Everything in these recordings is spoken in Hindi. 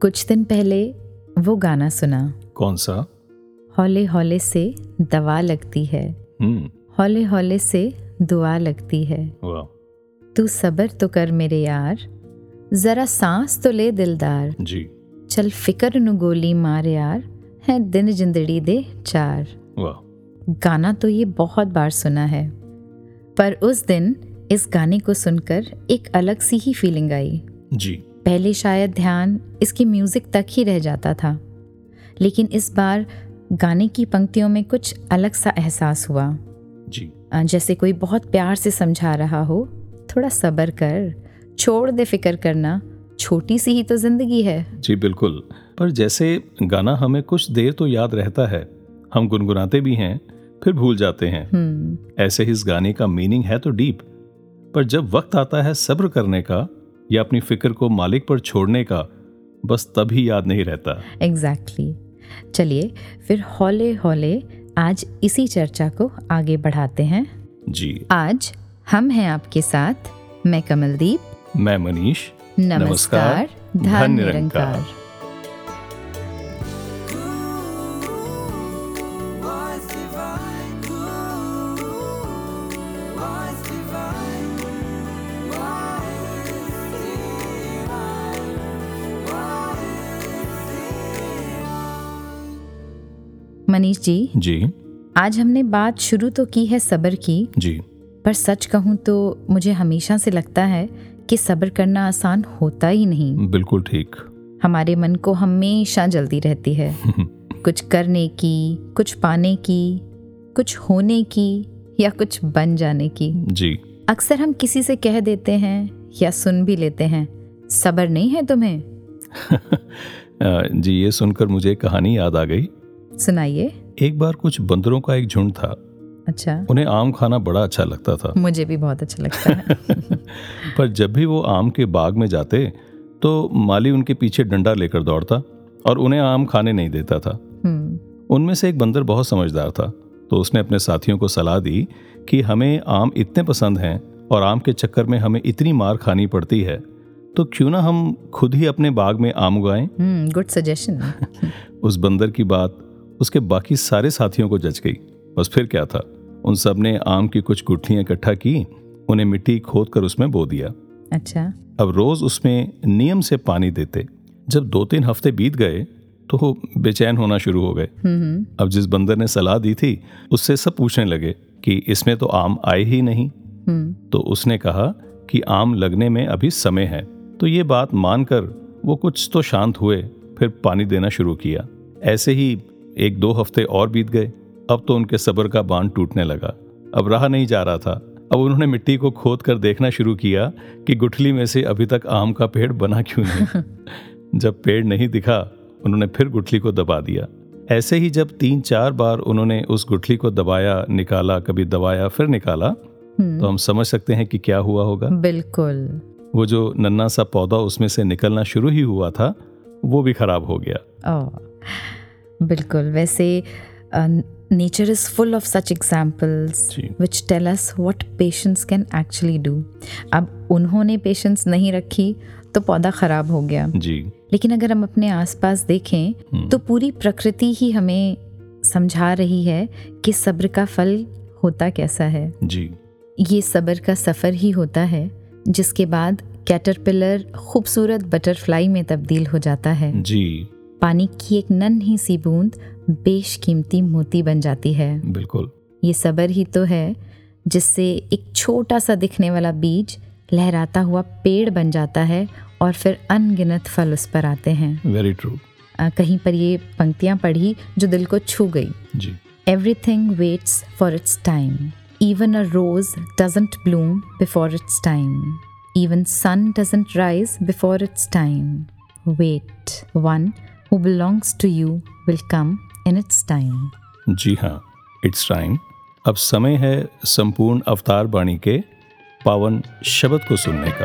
कुछ दिन पहले वो गाना सुना। कौन सा हौले हौले से दवा लगती है। हम्म। हौले हौले से दुआ लगती है। तू सबर तो कर मेरे यार जरा सांस तो ले दिलदार। जी। चल फिकर नु गोली मार यार है दिन जिंदड़ी दे चार। गाना तो ये बहुत बार सुना है। पर उस दिन इस गाने को सुनकर एक अलग सी ही फीलिंग आई। जी। पहले शायद ध्यान इसकी म्यूज़िक तक ही रह जाता था। लेकिन इस बार गाने की पंक्तियों में कुछ अलग सा एहसास हुआ। जी। जैसे कोई बहुत प्यार से समझा रहा हो थोड़ा सब्र कर छोड़ दे फ़िक्र करना छोटी सी ही तो ज़िंदगी है। जी बिल्कुल। पर जैसे गाना हमें कुछ देर तो याद रहता है हम गुनगुनाते भी हैं फिर भूल जाते हैं। हम्म। ऐसे ही इस गाने का मीनिंग है तो डीप पर जब वक्त आता है सब्र करने का या अपनी फ़िक्र को मालिक पर छोड़ने का बस तभी याद नहीं रहता। Exactly exactly. चलिए फिर हौले हौले आज इसी चर्चा को आगे बढ़ाते हैं। जी। आज हम हैं आपके साथ मैं कमलदीप। मैं मनीष। नमस्कार धन निरंकार मनीष जी जी। आज हमने बात शुरू तो की है सब्र की जी। पर सच कहूँ तो मुझे हमेशा से लगता है कि सब्र करना आसान होता ही नहीं। बिल्कुल ठीक। हमारे मन को हमेशा जल्दी रहती है। कुछ करने की कुछ पाने की कुछ होने की या कुछ बन जाने की। जी। अक्सर हम किसी से कह देते हैं या सुन भी लेते हैं सब्र नहीं है तुम्हें? जी ये सुनकर मुझे कहानी याद आ गई। सुनाइए। एक बार कुछ बंदरों का एक झुंड था। अच्छा। उन्हें आम खाना बड़ा अच्छा लगता था। मुझे भी बहुत अच्छा लगता है। पर जब भी वो आम के बाग में जाते तो माली उनके पीछे डंडा लेकर दौड़ता और उन्हें आम खाने नहीं देता था। हम्म। उनमें से एक बंदर बहुत समझदार था तो उसने अपने साथियों को सलाह दी कि हमें आम इतने पसंद हैं और आम के चक्कर में हमें इतनी मार खानी पड़ती है तो क्यों ना हम खुद ही अपने बाग में आम उगाएँ? हम्म गुड सजेशन उस बंदर की बात उसके बाकी सारे साथियों को जच गई। बस फिर क्या था? उन सबने आम की कुछ गुठलियाँ इकट्ठा की उन्हें मिट्टी खोद कर उसमें बो दिया। अच्छा। अब रोज उसमें नियम से पानी देते। जब दो तीन हफ़्ते बीत गए तो बेचैन होना शुरू हो गए। हम्म। अब जिस बंदर ने सलाह दी थी उससे सब पूछने लगे कि इसमें तो आम आए ही नहीं। हम्म। तो उसने कहा कि आम लगने में अभी समय है। तो ये बात मानकर वो कुछ तो शांत हुए फिर पानी देना शुरू किया। ऐसे ही एक दो हफ़्ते और बीत गए। अब तो उनके सब्र का बाँध टूटने लगा। अब रहा नहीं जा रहा था। अब उन्होंने मिट्टी को खोद कर देखना शुरू किया कि गुठली में से अभी तक आम का पेड़ बना क्यों नहीं। जब पेड़ नहीं दिखा उन्होंने फिर गुठली को दबा दिया। ऐसे ही जब तीन चार बार उन्होंने उस गुठली को दबाया निकाला कभी दबाया फिर निकाला तो हम समझ सकते हैं कि क्या हुआ होगा। बिल्कुल। वो जो नन्ना सा पौधा उसमें से निकलना शुरू ही हुआ था वो भी खराब हो गया। बिल्कुल वैसे nature is full of such examples which tell us what patience can actually do अब उन्होंने पेशेंस नहीं रखी तो पौधा खराब हो गया। जी। लेकिन अगर हम अपने आसपास देखें हम्म, तो पूरी प्रकृति ही हमें समझा रही है कि सब्र का फल होता कैसा है। जी। ये सब्र का सफ़र ही होता है जिसके बाद कैटरपिलर खूबसूरत बटरफ्लाई में तब्दील हो जाता है। जी। पानी की एक नन्ही सी बूंद बेशकीमती मोती बन जाती है। बिल्कुल। ये सबर ही तो है जिससे एक छोटा सा दिखने वाला बीज लहराता हुआ पेड़ बन जाता है और फिर अनगिनत फल उस पर आते हैं। वेरी ट्रू कहीं पर ये पंक्तियाँ पढ़ी जो दिल को छू गई। जी। Everything waits for its time even a rose doesn't bloom before its time even sun doesn't rise before its time. Wait, one who belongs to you will come in its time. जी हाँ इट्स टाइम अब समय है संपूर्ण अवतार बाणी के पावन शब्द को सुनने का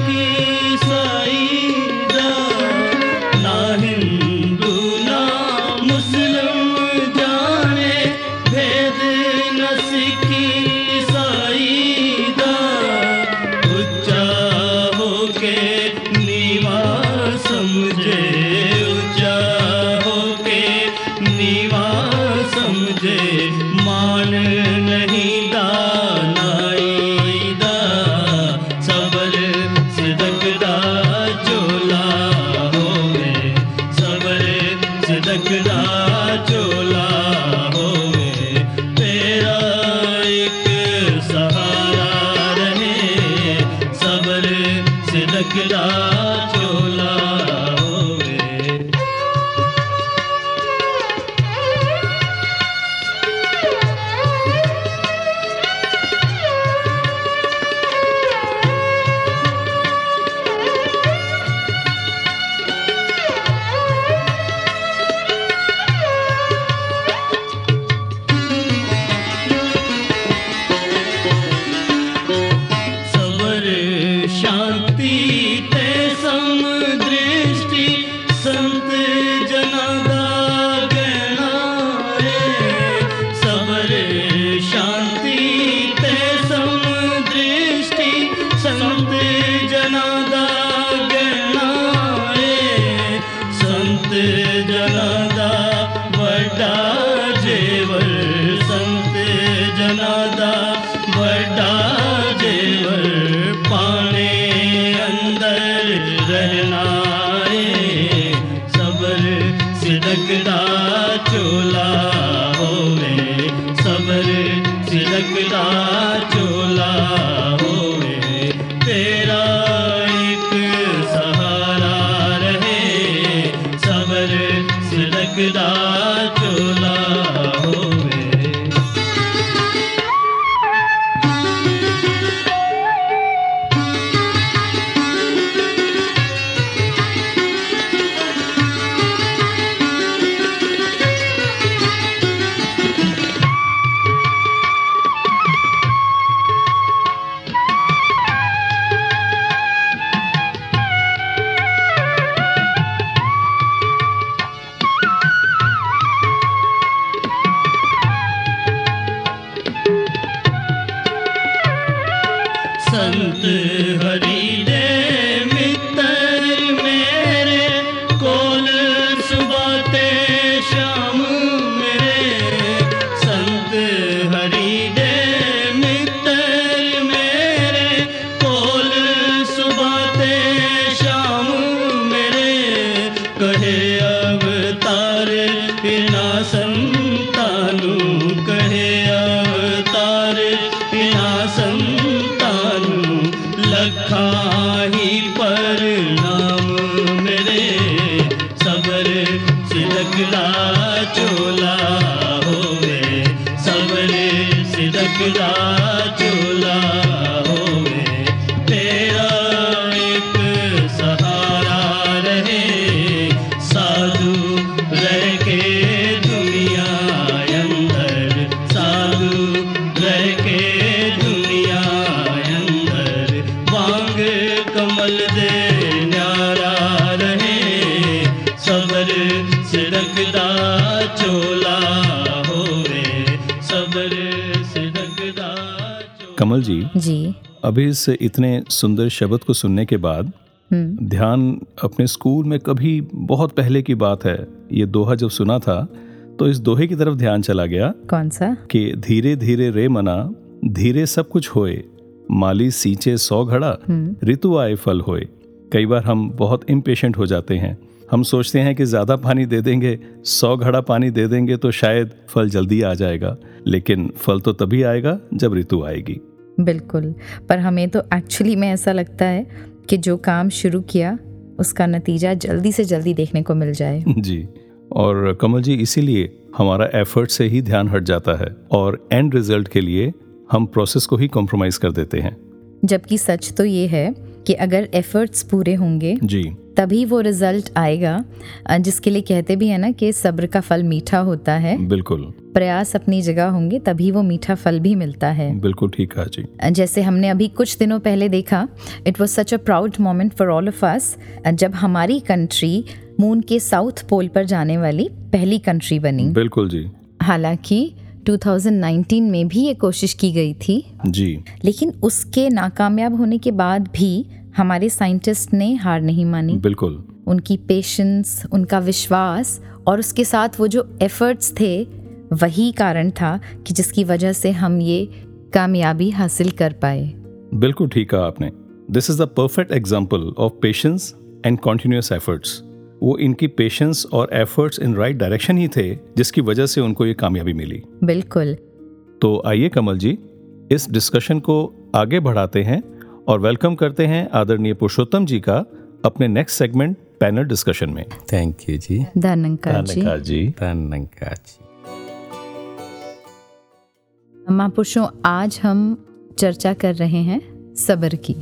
की चोला होवे तेरा सहारा रहे सबर सिलकदा कमल जी जी। अभी इस इतने सुंदर शब्द को सुनने के बाद हम्म। ध्यान अपने स्कूल में कभी बहुत पहले की बात है ये दोहा जब सुना था तो इस दोहे की तरफ़ ध्यान चला गया कौन सा? कि धीरे धीरे रे मना धीरे सब कुछ होए माली सींचे सौ घड़ा हम्म। ऋतु आए फल होए। कई बार हम बहुत इम्पेशेंट हो जाते हैं। हम सोचते हैं कि ज़्यादा पानी दे देंगे सौ घड़ा पानी दे देंगे तो शायद फल जल्दी आ जाएगा लेकिन फल तो तभी आएगा जब ऋतु आएगी। बिल्कुल पर हमें तो एक्चुअली में ऐसा लगता है कि जो काम शुरू किया उसका नतीजा जल्दी से जल्दी देखने को मिल जाए। जी और कमल जी इसीलिए हमारा एफर्ट से ही ध्यान हट जाता है और एंड रिज़ल्ट के लिए हम प्रोसेस को ही कॉम्प्रोमाइज कर देते हैं। जबकि सच तो ये है कि अगर एफर्ट्स पूरे होंगे जी। तभी वो रिज़ल्ट आएगा। जिसके लिए कहते भी है ना कि सब्र का फल मीठा होता है। बिल्कुल। प्रयास अपनी जगह होंगे तभी वो मीठा फल भी मिलता है। बिल्कुल ठीक कहा जी। जैसे हमने अभी कुछ दिनों पहले देखा it was such a proud moment for all of us जब हमारी कंट्री मून के साउथ पोल पर जाने वाली पहली कंट्री बनी। बिल्कुल जी। हालाँकि 2019 में भी ये कोशिश की गई थी। जी। लेकिन उसके नाकामयाब होने के बाद भी हमारे साइंटिस्ट ने हार नहीं मानी। बिल्कुल। उनकी पेशेंस उनका विश्वास और उसके साथ वो जो एफर्ट्स थे वही कारण था कि जिसकी वजह से हम ये कामयाबी हासिल कर पाए। बिल्कुल ठीक कहा आपने। This is the perfect example of patience and continuous efforts वो इनकी पेशेंस और एफर्ट्स इन राइट डायरेक्शन ही थे जिसकी वजह से उनको ये कामयाबी मिली। बिल्कुल। तो आइए कमल जी इस डिस्कशन को आगे बढ़ाते हैं। और वेलकम करते हैं आदरणीय पुरुषोत्तम जी का अपने नेक्स्ट सेगमेंट पैनल डिस्कशन में। थैंक यू जी। धनंकार जी। धन्यवाद जी। महापुरुषों आज हम चर्चा कर रहे हैं सब्र की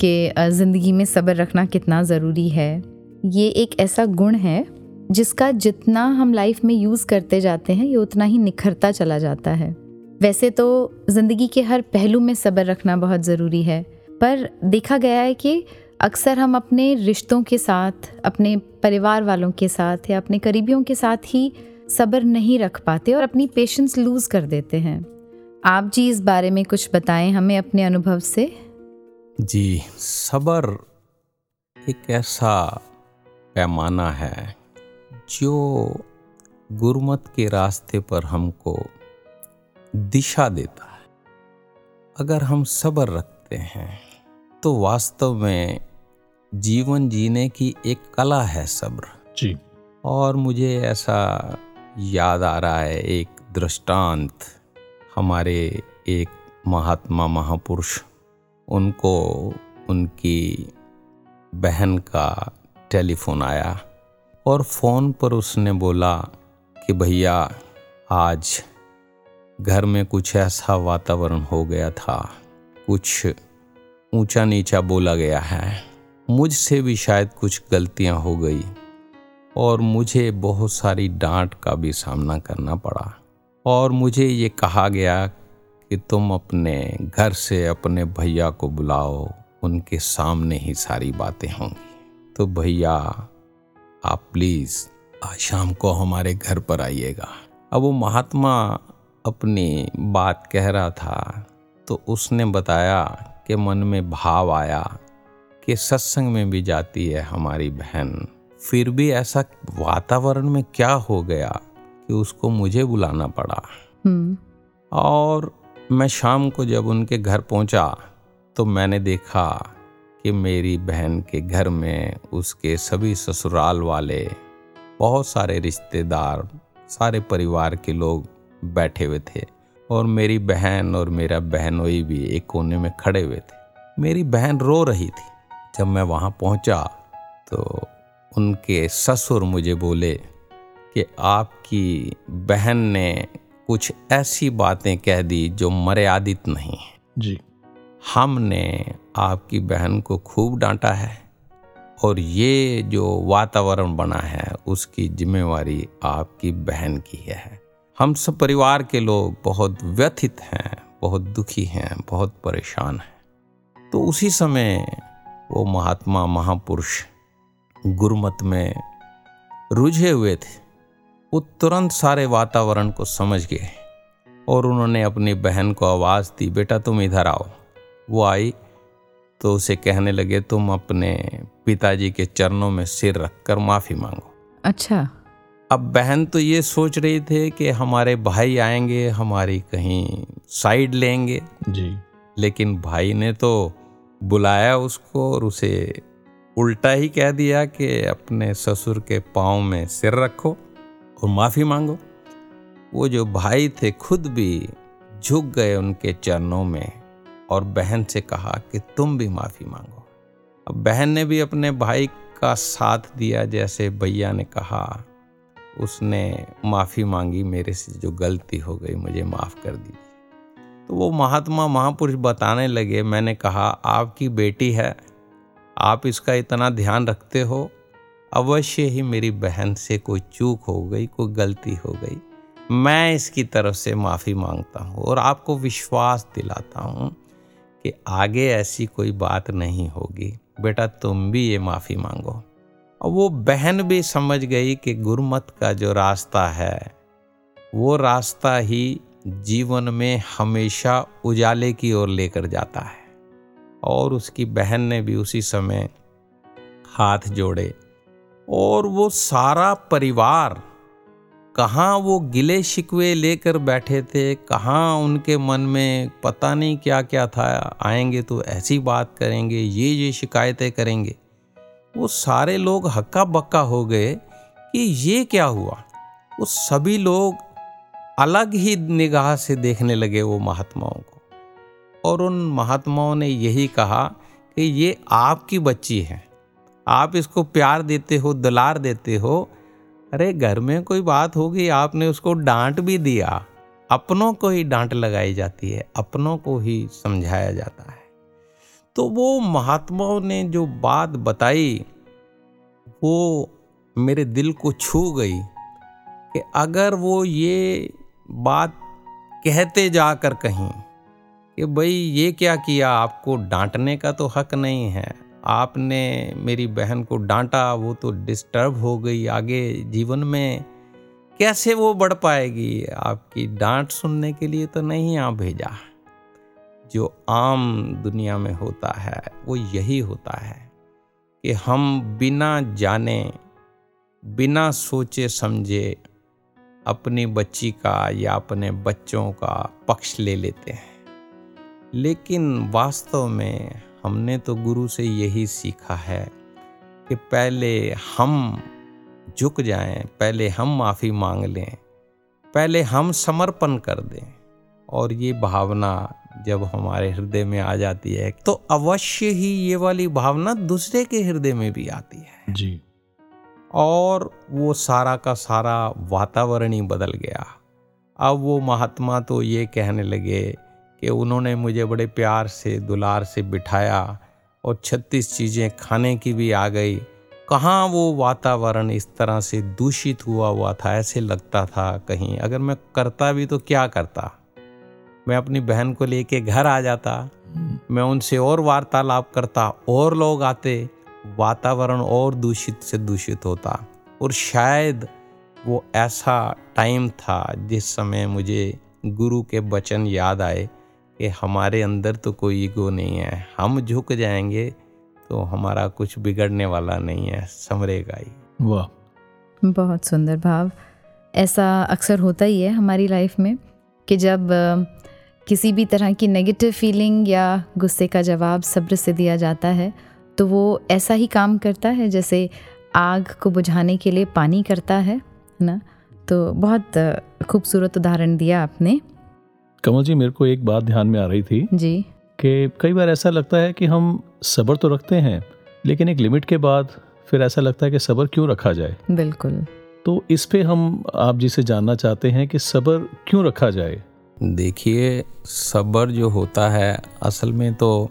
कि ज़िंदगी में सब्र रखना कितना ज़रूरी है। ये एक ऐसा गुण है जिसका जितना हम लाइफ में यूज़ करते जाते हैं ये उतना ही निखरता चला जाता है। वैसे तो ज़िंदगी के हर पहलू में सब्र रखना बहुत ज़रूरी है। पर देखा गया है कि अक्सर हम अपने रिश्तों के साथ, अपने परिवार वालों के साथ या अपने करीबियों के साथ ही सब्र नहीं रख पाते और अपनी पेशेंस लूज कर देते हैं। आप जी इस बारे में कुछ बताएँ हमें अपने अनुभव से। जी, सबर एक ऐसा पैमाना है जो गुरमत के रास्ते पर हमको दिशा देता है। अगर हम सब्र रखते हैं तो वास्तव में जीवन जीने की एक कला है सब्र। जी। और मुझे ऐसा याद आ रहा है एक दृष्टांत हमारे एक महात्मा महापुरुष उनको उनकी बहन का टेलीफोन आया और फ़ोन पर उसने बोला कि भैया आज घर में कुछ ऐसा वातावरण हो गया था कुछ ऊँचा नीचा बोला गया है। मुझसे भी शायद कुछ गलतियाँ हो गई और मुझे बहुत सारी डांट का भी सामना करना पड़ा। और मुझे ये कहा गया कि तुम अपने घर से अपने भैया को बुलाओ, उनके सामने ही सारी बातें होंगी। तो भैया, आप प्लीज़, आज शाम को हमारे घर पर आइएगा। अब वो महात्मा अपनी बात कह रहा था तो उसने बताया कि मन में भाव आया कि सत्संग में भी जाती है हमारी बहन। फिर भी ऐसा वातावरण में क्या हो गया कि उसको मुझे बुलाना पड़ा। हम्म। और मैं शाम को जब उनके घर पहुँचा तो मैंने देखा कि मेरी बहन के घर में उसके सभी ससुराल वाले बहुत सारे रिश्तेदार सारे परिवार के लोग बैठे हुए थे। और मेरी बहन और मेरा बहनोई भी एक कोने में खड़े हुए थे। मेरी बहन रो रही थी। जब मैं वहाँ पहुँचा तो उनके ससुर मुझे बोले कि आपकी बहन ने कुछ ऐसी बातें कह दी जो मर्यादित नहीं है। जी। हमने आपकी बहन को खूब डांटा है और ये जो वातावरण बना है उसकी जिम्मेवारी आपकी बहन की है। हम सब परिवार के लोग बहुत व्यथित हैं, बहुत दुखी हैं, बहुत परेशान हैं। तो उसी समय वो महात्मा महापुरुष गुरमत में रुझे हुए थे। वो तुरंत सारे वातावरण को समझ गए और उन्होंने अपनी बहन को आवाज़ दी, बेटा, तुम इधर आओ। वो आई तो उसे कहने लगे, तुम अपने पिताजी के चरणों में सिर रखकर माफ़ी मांगो। अच्छा। अब बहन तो ये सोच रही थे कि हमारे भाई आएँगे हमारी कहीं साइड लेंगे। जी। लेकिन भाई ने तो बुलाया उसको और उसे उल्टा ही कह दिया कि अपने ससुर के पाँव में सिर रखो और माफ़ी मांगो। वो जो भाई थे खुद भी झुक गए उनके चरणों में और बहन से कहा कि तुम भी माफ़ी मांगो। अब बहन ने भी अपने भाई का साथ दिया जैसे भैया ने कहा। उसने माफ़ी मांगी, मेरे से जो गलती हो गई, मुझे माफ़ कर दीजिए। तो वो महात्मा महापुरुष बताने लगे, मैंने कहा, आपकी बेटी है, आप इसका इतना ध्यान रखते हो, अवश्य ही मेरी बहन से कोई चूक हो गई, कोई गलती हो गई, मैं इसकी तरफ़ से माफ़ी माँगता हूँ और आपको विश्वास दिलाता हूँ कि आगे ऐसी कोई बात नहीं होगी। बेटा, तुम भी ये माफ़ी मांगो। और वो बहन भी समझ गई कि गुरमत का जो रास्ता है, वो रास्ता ही जीवन में हमेशा उजाले की ओर लेकर जाता है। और उसकी बहन ने भी उसी समय हाथ जोड़े और वो सारा परिवार कहाँ वो गिले शिकवे लेकर बैठे थे, कहाँ उनके मन में पता नहीं क्या क्या था, आएँगे तो ऐसी बात करेंगे ये ये शिकायतें करेंगे। वो सारे लोग हक्का बक्का हो गए कि ये क्या हुआ? वो सभी लोग अलग ही निगाह से देखने लगे वो महात्माओं को। और उन महात्माओं ने यही कहा कि ये आपकी बच्ची है। आप इसको प्यार देते हो, दुलार देते हो। अरे, घर में कोई बात होगी, आपने उसको डांट भी दिया। अपनों को ही डांट लगाई जाती है, अपनों को ही समझाया जाता है। तो वो महात्माओं ने जो बात बताई, वो मेरे दिल को छू गई कि अगर वो ये बात कहते जाकर कहीं कि भाई ये क्या किया, आपको डांटने का तो हक नहीं है। आपने मेरी बहन को डांटा, वो तो डिस्टर्ब हो गई आगे जीवन में। कैसे वो बढ़ पाएगी? आपकी डांट सुनने के लिए तो नहीं आप भेजा। जो आम दुनिया में होता है वो यही होता है कि हम बिना जाने बिना सोचे समझे अपनी बच्ची का या अपने बच्चों का पक्ष ले लेते हैं। लेकिन वास्तव में हमने तो गुरु से यही सीखा है कि पहले हम झुक जाएँ, पहले हम माफ़ी मांग लें पहले हम समर्पण कर दें और ये भावना जब हमारे हृदय में आ जाती है तो अवश्य ही ये वाली भावना दूसरे के हृदय में भी आती है। जी। और वो सारा का सारा वातावरण ही बदल गया। अब वो महात्मा तो ये कहने लगे कि उन्होंने मुझे बड़े प्यार से दुलार से बिठाया और छत्तीस चीज़ें खाने की भी आ गई। कहाँ वो वातावरण इस तरह से दूषित हुआ हुआ था ऐसे लगता था कहीं। अगर मैं करता भी तो क्या करता? मैं अपनी बहन को लेके घर आ जाता मैं उनसे और वार्तालाप करता और लोग आते वातावरण और दूषित से दूषित होता। और शायद वो ऐसा टाइम था जिस समय मुझे गुरु के वचन याद आए कि हमारे अंदर तो कोई ईगो नहीं है हम झुक जाएँगे तो हमारा कुछ बिगड़ने वाला नहीं है समरेगा ही। वाह। बहुत सुंदर भाव। ऐसा अक्सर होता ही है हमारी लाइफ में कि जब किसी भी तरह की नेगेटिव फीलिंग या गुस्से का जवाब सब्र से दिया जाता है तो वो ऐसा ही काम करता है जैसे आग को बुझाने के लिए पानी करता है ना? तो बहुत खूबसूरत उदाहरण दिया आपने। कमल जी मेरे को एक बात ध्यान में आ रही थी जी। कि कई बार ऐसा लगता है कि हम सब्र तो रखते हैं लेकिन एक लिमिट के बाद फिर ऐसा लगता है कि सब्र क्यों रखा जाए? बिल्कुल। तो इस पे हम आप जी से जानना चाहते हैं कि सब्र क्यों रखा जाए? देखिए सब्र जो होता है असल में तो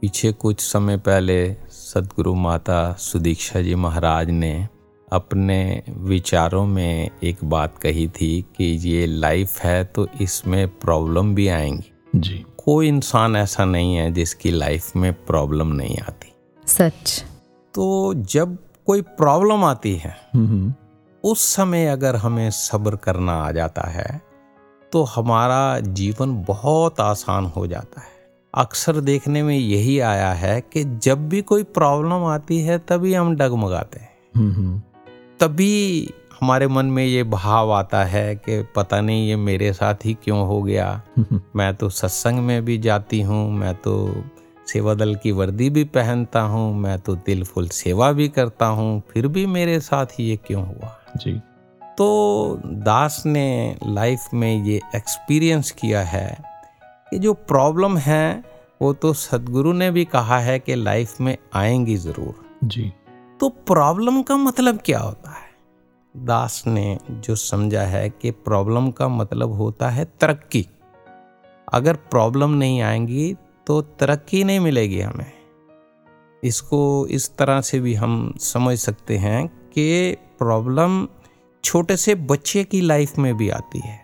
पीछे कुछ समय पहले सदगुरु माता सुदीक्षा जी महाराज ने अपने विचारों में एक बात कही थी कि ये लाइफ है तो इसमें प्रॉब्लम भी आएँगी। जी। कोई इंसान ऐसा नहीं है जिसकी लाइफ में प्रॉब्लम नहीं आती। सच। तो जब कोई प्रॉब्लम आती है हम्म। उस समय अगर हमें सब्र करना आ जाता है तो हमारा जीवन बहुत आसान हो जाता है। अक्सर देखने में यही आया है कि जब भी कोई प्रॉब्लम आती है तभी हम डगमगाते हैं। हम्म तभी हमारे मन में ये भाव आता है कि पता नहीं ये मेरे साथ ही क्यों हो गया। हम्म मैं तो सत्संग में भी जाती हूँ मैं तो सेवा दल की वर्दी भी पहनता हूँ मैं तो दिल फुल सेवा भी करता हूँ फिर भी मेरे साथ ही ये क्यों हुआ? जी। तो दास ने लाइफ में ये एक्सपीरियंस किया है कि जो प्रॉब्लम है वो तो सदगुरु ने भी कहा है कि लाइफ में आएँगी ज़रूर। जी। तो प्रॉब्लम का मतलब क्या होता है? दास ने जो समझा है कि प्रॉब्लम का मतलब होता है तरक्की। अगर प्रॉब्लम नहीं आएँगी तो तरक्की नहीं मिलेगी हमें। इसको इस तरह से भी हम समझ सकते हैं कि प्रॉब्लम छोटे से बच्चे की लाइफ में भी आती है।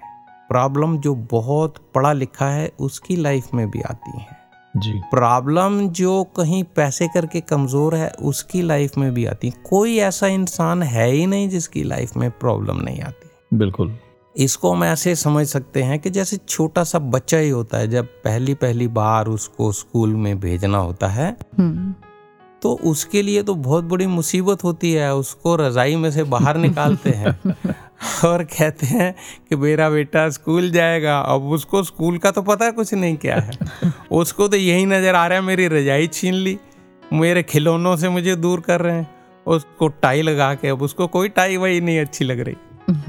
प्रॉब्लम जो बहुत पढ़ा लिखा है उसकी लाइफ में भी आती है। जी। प्रॉब्लम जो कहीं पैसे करके कमज़ोर है उसकी लाइफ में भी आती है। कोई ऐसा इंसान है ही नहीं जिसकी लाइफ में प्रॉब्लम नहीं आती। बिल्कुल। इसको हम ऐसे समझ सकते हैं कि जैसे छोटा सा बच्चा ही होता है जब पहली पहली बार उसको स्कूल में भेजना होता है हम्म। तो उसके लिए तो बहुत बड़ी मुसीबत होती है उसको रजाई में से बाहर निकालते हैं। और कहते हैं कि मेरा बेटा स्कूल जाएगा अब उसको स्कूल का तो पता कुछ नहीं क्या है। उसको तो यही नज़र आ रहा है मेरी रजाई छीन ली मेरे खिलौनों से मुझे दूर कर रहे हैं। उसको टाई लगा के अब उसको कोई टाई वाई नहीं अच्छी लग रही।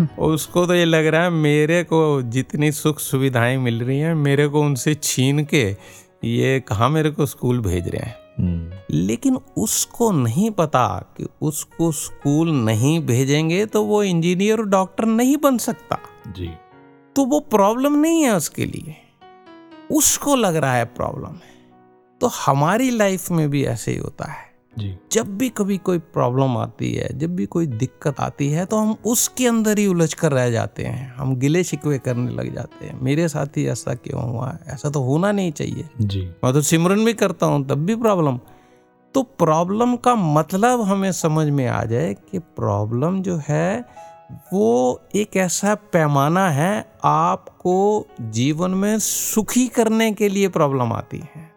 उसको तो ये लग रहा है मेरे को जितनी सुख सुविधाएँ मिल रही हैं मेरे को उनसे छीन के ये कहाँ मेरे को स्कूल भेज रहे हैं। लेकिन उसको नहीं पता कि उसको स्कूल नहीं भेजेंगे तो वो इंजीनियर डॉक्टर नहीं बन सकता। जी। तो वो प्रॉब्लम नहीं है उसके लिए। उसको लग रहा है प्रॉब्लम है। तो हमारी लाइफ में भी ऐसे ही होता है। जी। जब भी कभी कोई प्रॉब्लम आती है जब भी कोई दिक्कत आती है तो हम उसके अंदर ही उलझ कर रह जाते हैं। हम गिले शिकवे करने लग जाते हैं। मेरे साथ ही ऐसा क्यों हुआ ऐसा तो होना नहीं चाहिए। जी। मैं तो सिमरन भी करता हूँ तब भी प्रॉब्लम तो प्रॉब्लम का मतलब हमें समझ में आ जाए कि प्रॉब्लम जो है वो एक ऐसा पैमाना है आपको जीवन में सुखी करने के लिए प्रॉब्लम आती है।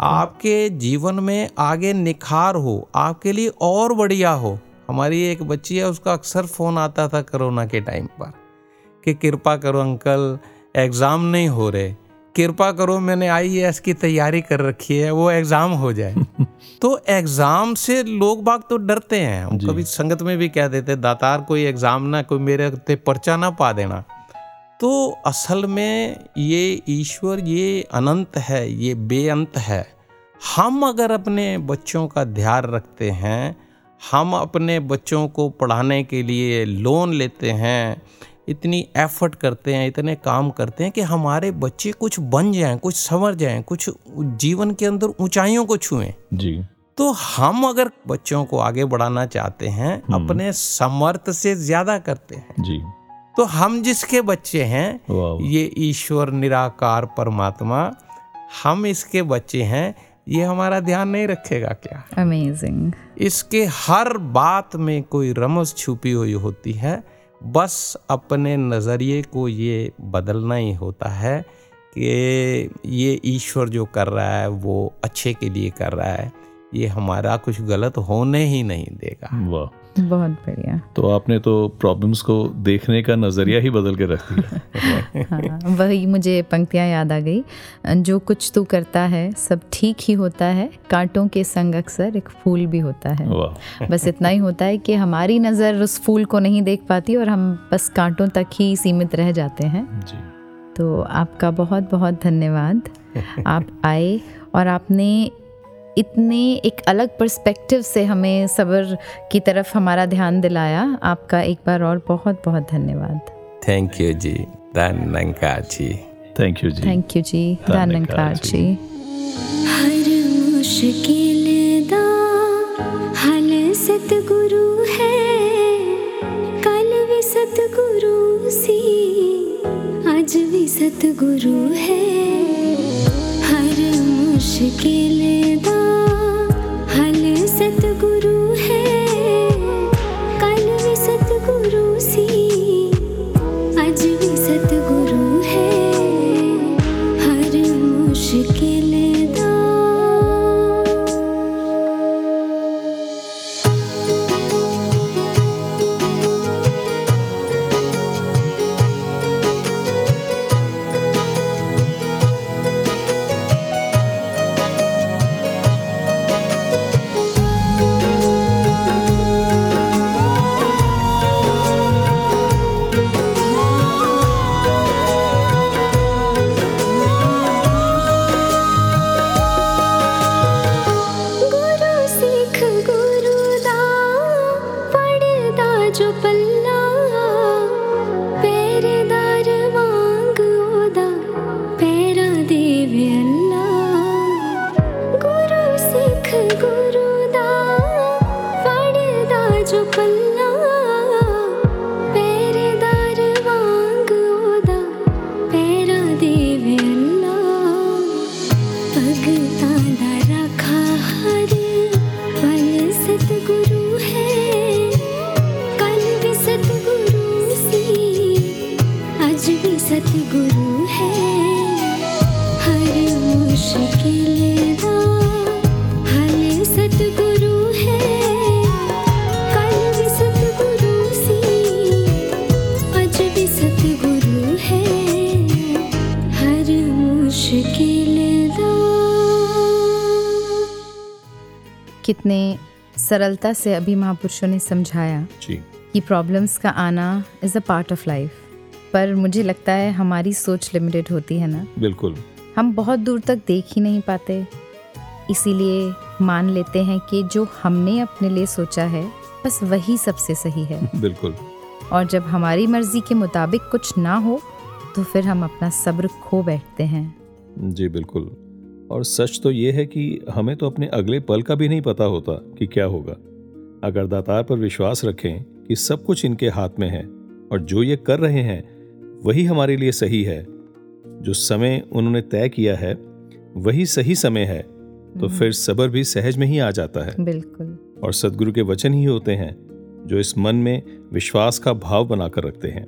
आपके जीवन में आगे निखार हो आपके लिए और बढ़िया हो। हमारी एक बच्ची है उसका अक्सर फ़ोन आता था कोरोना के टाइम पर कि कृपा करो अंकल एग्ज़ाम नहीं हो रहे। कृपा करो मैंने आई की तैयारी कर रखी है वो एग्ज़ाम हो जाए। तो एग्ज़ाम से लोग बाग तो डरते हैं। हम। कभी संगत में भी कह देते दातार कोई एग्ज़ाम ना कोई मेरे ते पर्चा ना पा देना। तो असल में ये ईश्वर ये अनंत है ये बेअंत है। हम अगर अपने बच्चों का ध्यान रखते हैं हम अपने बच्चों को पढ़ाने के लिए लोन लेते हैं इतनी एफर्ट करते हैं इतने काम करते हैं कि हमारे बच्चे कुछ बन जाएँ कुछ संवर जाएँ कुछ जीवन के अंदर ऊंचाइयों को छुएँ। जी। तो हम अगर बच्चों को आगे बढ़ाना चाहते हैं अपने समर्थ से ज़्यादा करते हैं। जी। तो हम जिसके बच्चे हैं ये ईश्वर निराकार परमात्मा हम इसके बच्चे हैं ये हमारा ध्यान नहीं रखेगा क्या? अमेजिंग इसके हर बात में कोई रमज छुपी हुई होती है बस अपने नज़रिए को ये बदलना ही होता है कि ये ईश्वर जो कर रहा है वो अच्छे के लिए कर रहा है ये हमारा कुछ गलत होने ही नहीं देगा। वाह। बहुत बढ़िया। तो आपने तो प्रॉब्लम्स को देखने का नज़रिया ही बदल के रख दिया। हाँ वही मुझे पंक्तियाँ याद आ गई। जो कुछ तू करता है सब ठीक ही होता है। कांटों के संग अक्सर एक फूल भी होता है। बस इतना ही होता है कि हमारी नज़र उस फूल को नहीं देख पाती और हम बस कांटों तक ही सीमित रह जाते हैं। जी। तो आपका बहुत बहुत धन्यवाद। आप आए और आपने इतने एक अलग पर्सपेक्टिव से हमें सब्र की तरफ़ हमारा ध्यान दिलाया। आपका एक बार और बहुत बहुत धन्यवाद। थैंक यू जी। धन्यकार जी थैंक यू जी। थैंक यू जी। जी। जी हर मुश्किल दा हल सतगुरु है कल भी सतगुरु सी आज भी सतगुरु है। हर मुश्किल दा सरलता से अभी महापुरुषों ने समझाया जी। कि प्रॉब्लम्स का आना is a part of life पर मुझे लगता है हमारी सोच लिमिटेड होती है ना? बिल्कुल। हम बहुत दूर तक देख ही नहीं पाते। इसीलिए मान लेते हैं कि जो हमने अपने लिए सोचा है बस वही सबसे सही है। बिल्कुल। और जब हमारी मर्ज़ी के मुताबिक कुछ ना हो तो फिर हम अपना सब्र खो बैठते हैं। जी बिल्कुल। और सच तो ये है कि हमें तो अपने अगले पल का भी नहीं पता होता कि क्या होगा। अगर दातार पर विश्वास रखें कि सब कुछ इनके हाथ में है और जो ये कर रहे हैं वही हमारे लिए सही है। जो समय उन्होंने तय किया है वही सही समय है। तो फिर सब्र भी सहज में ही आ जाता है। बिल्कुल। और सदगुरु के वचन ही होते हैं जो इस मन में विश्वास का भाव बनाकर रखते हैं।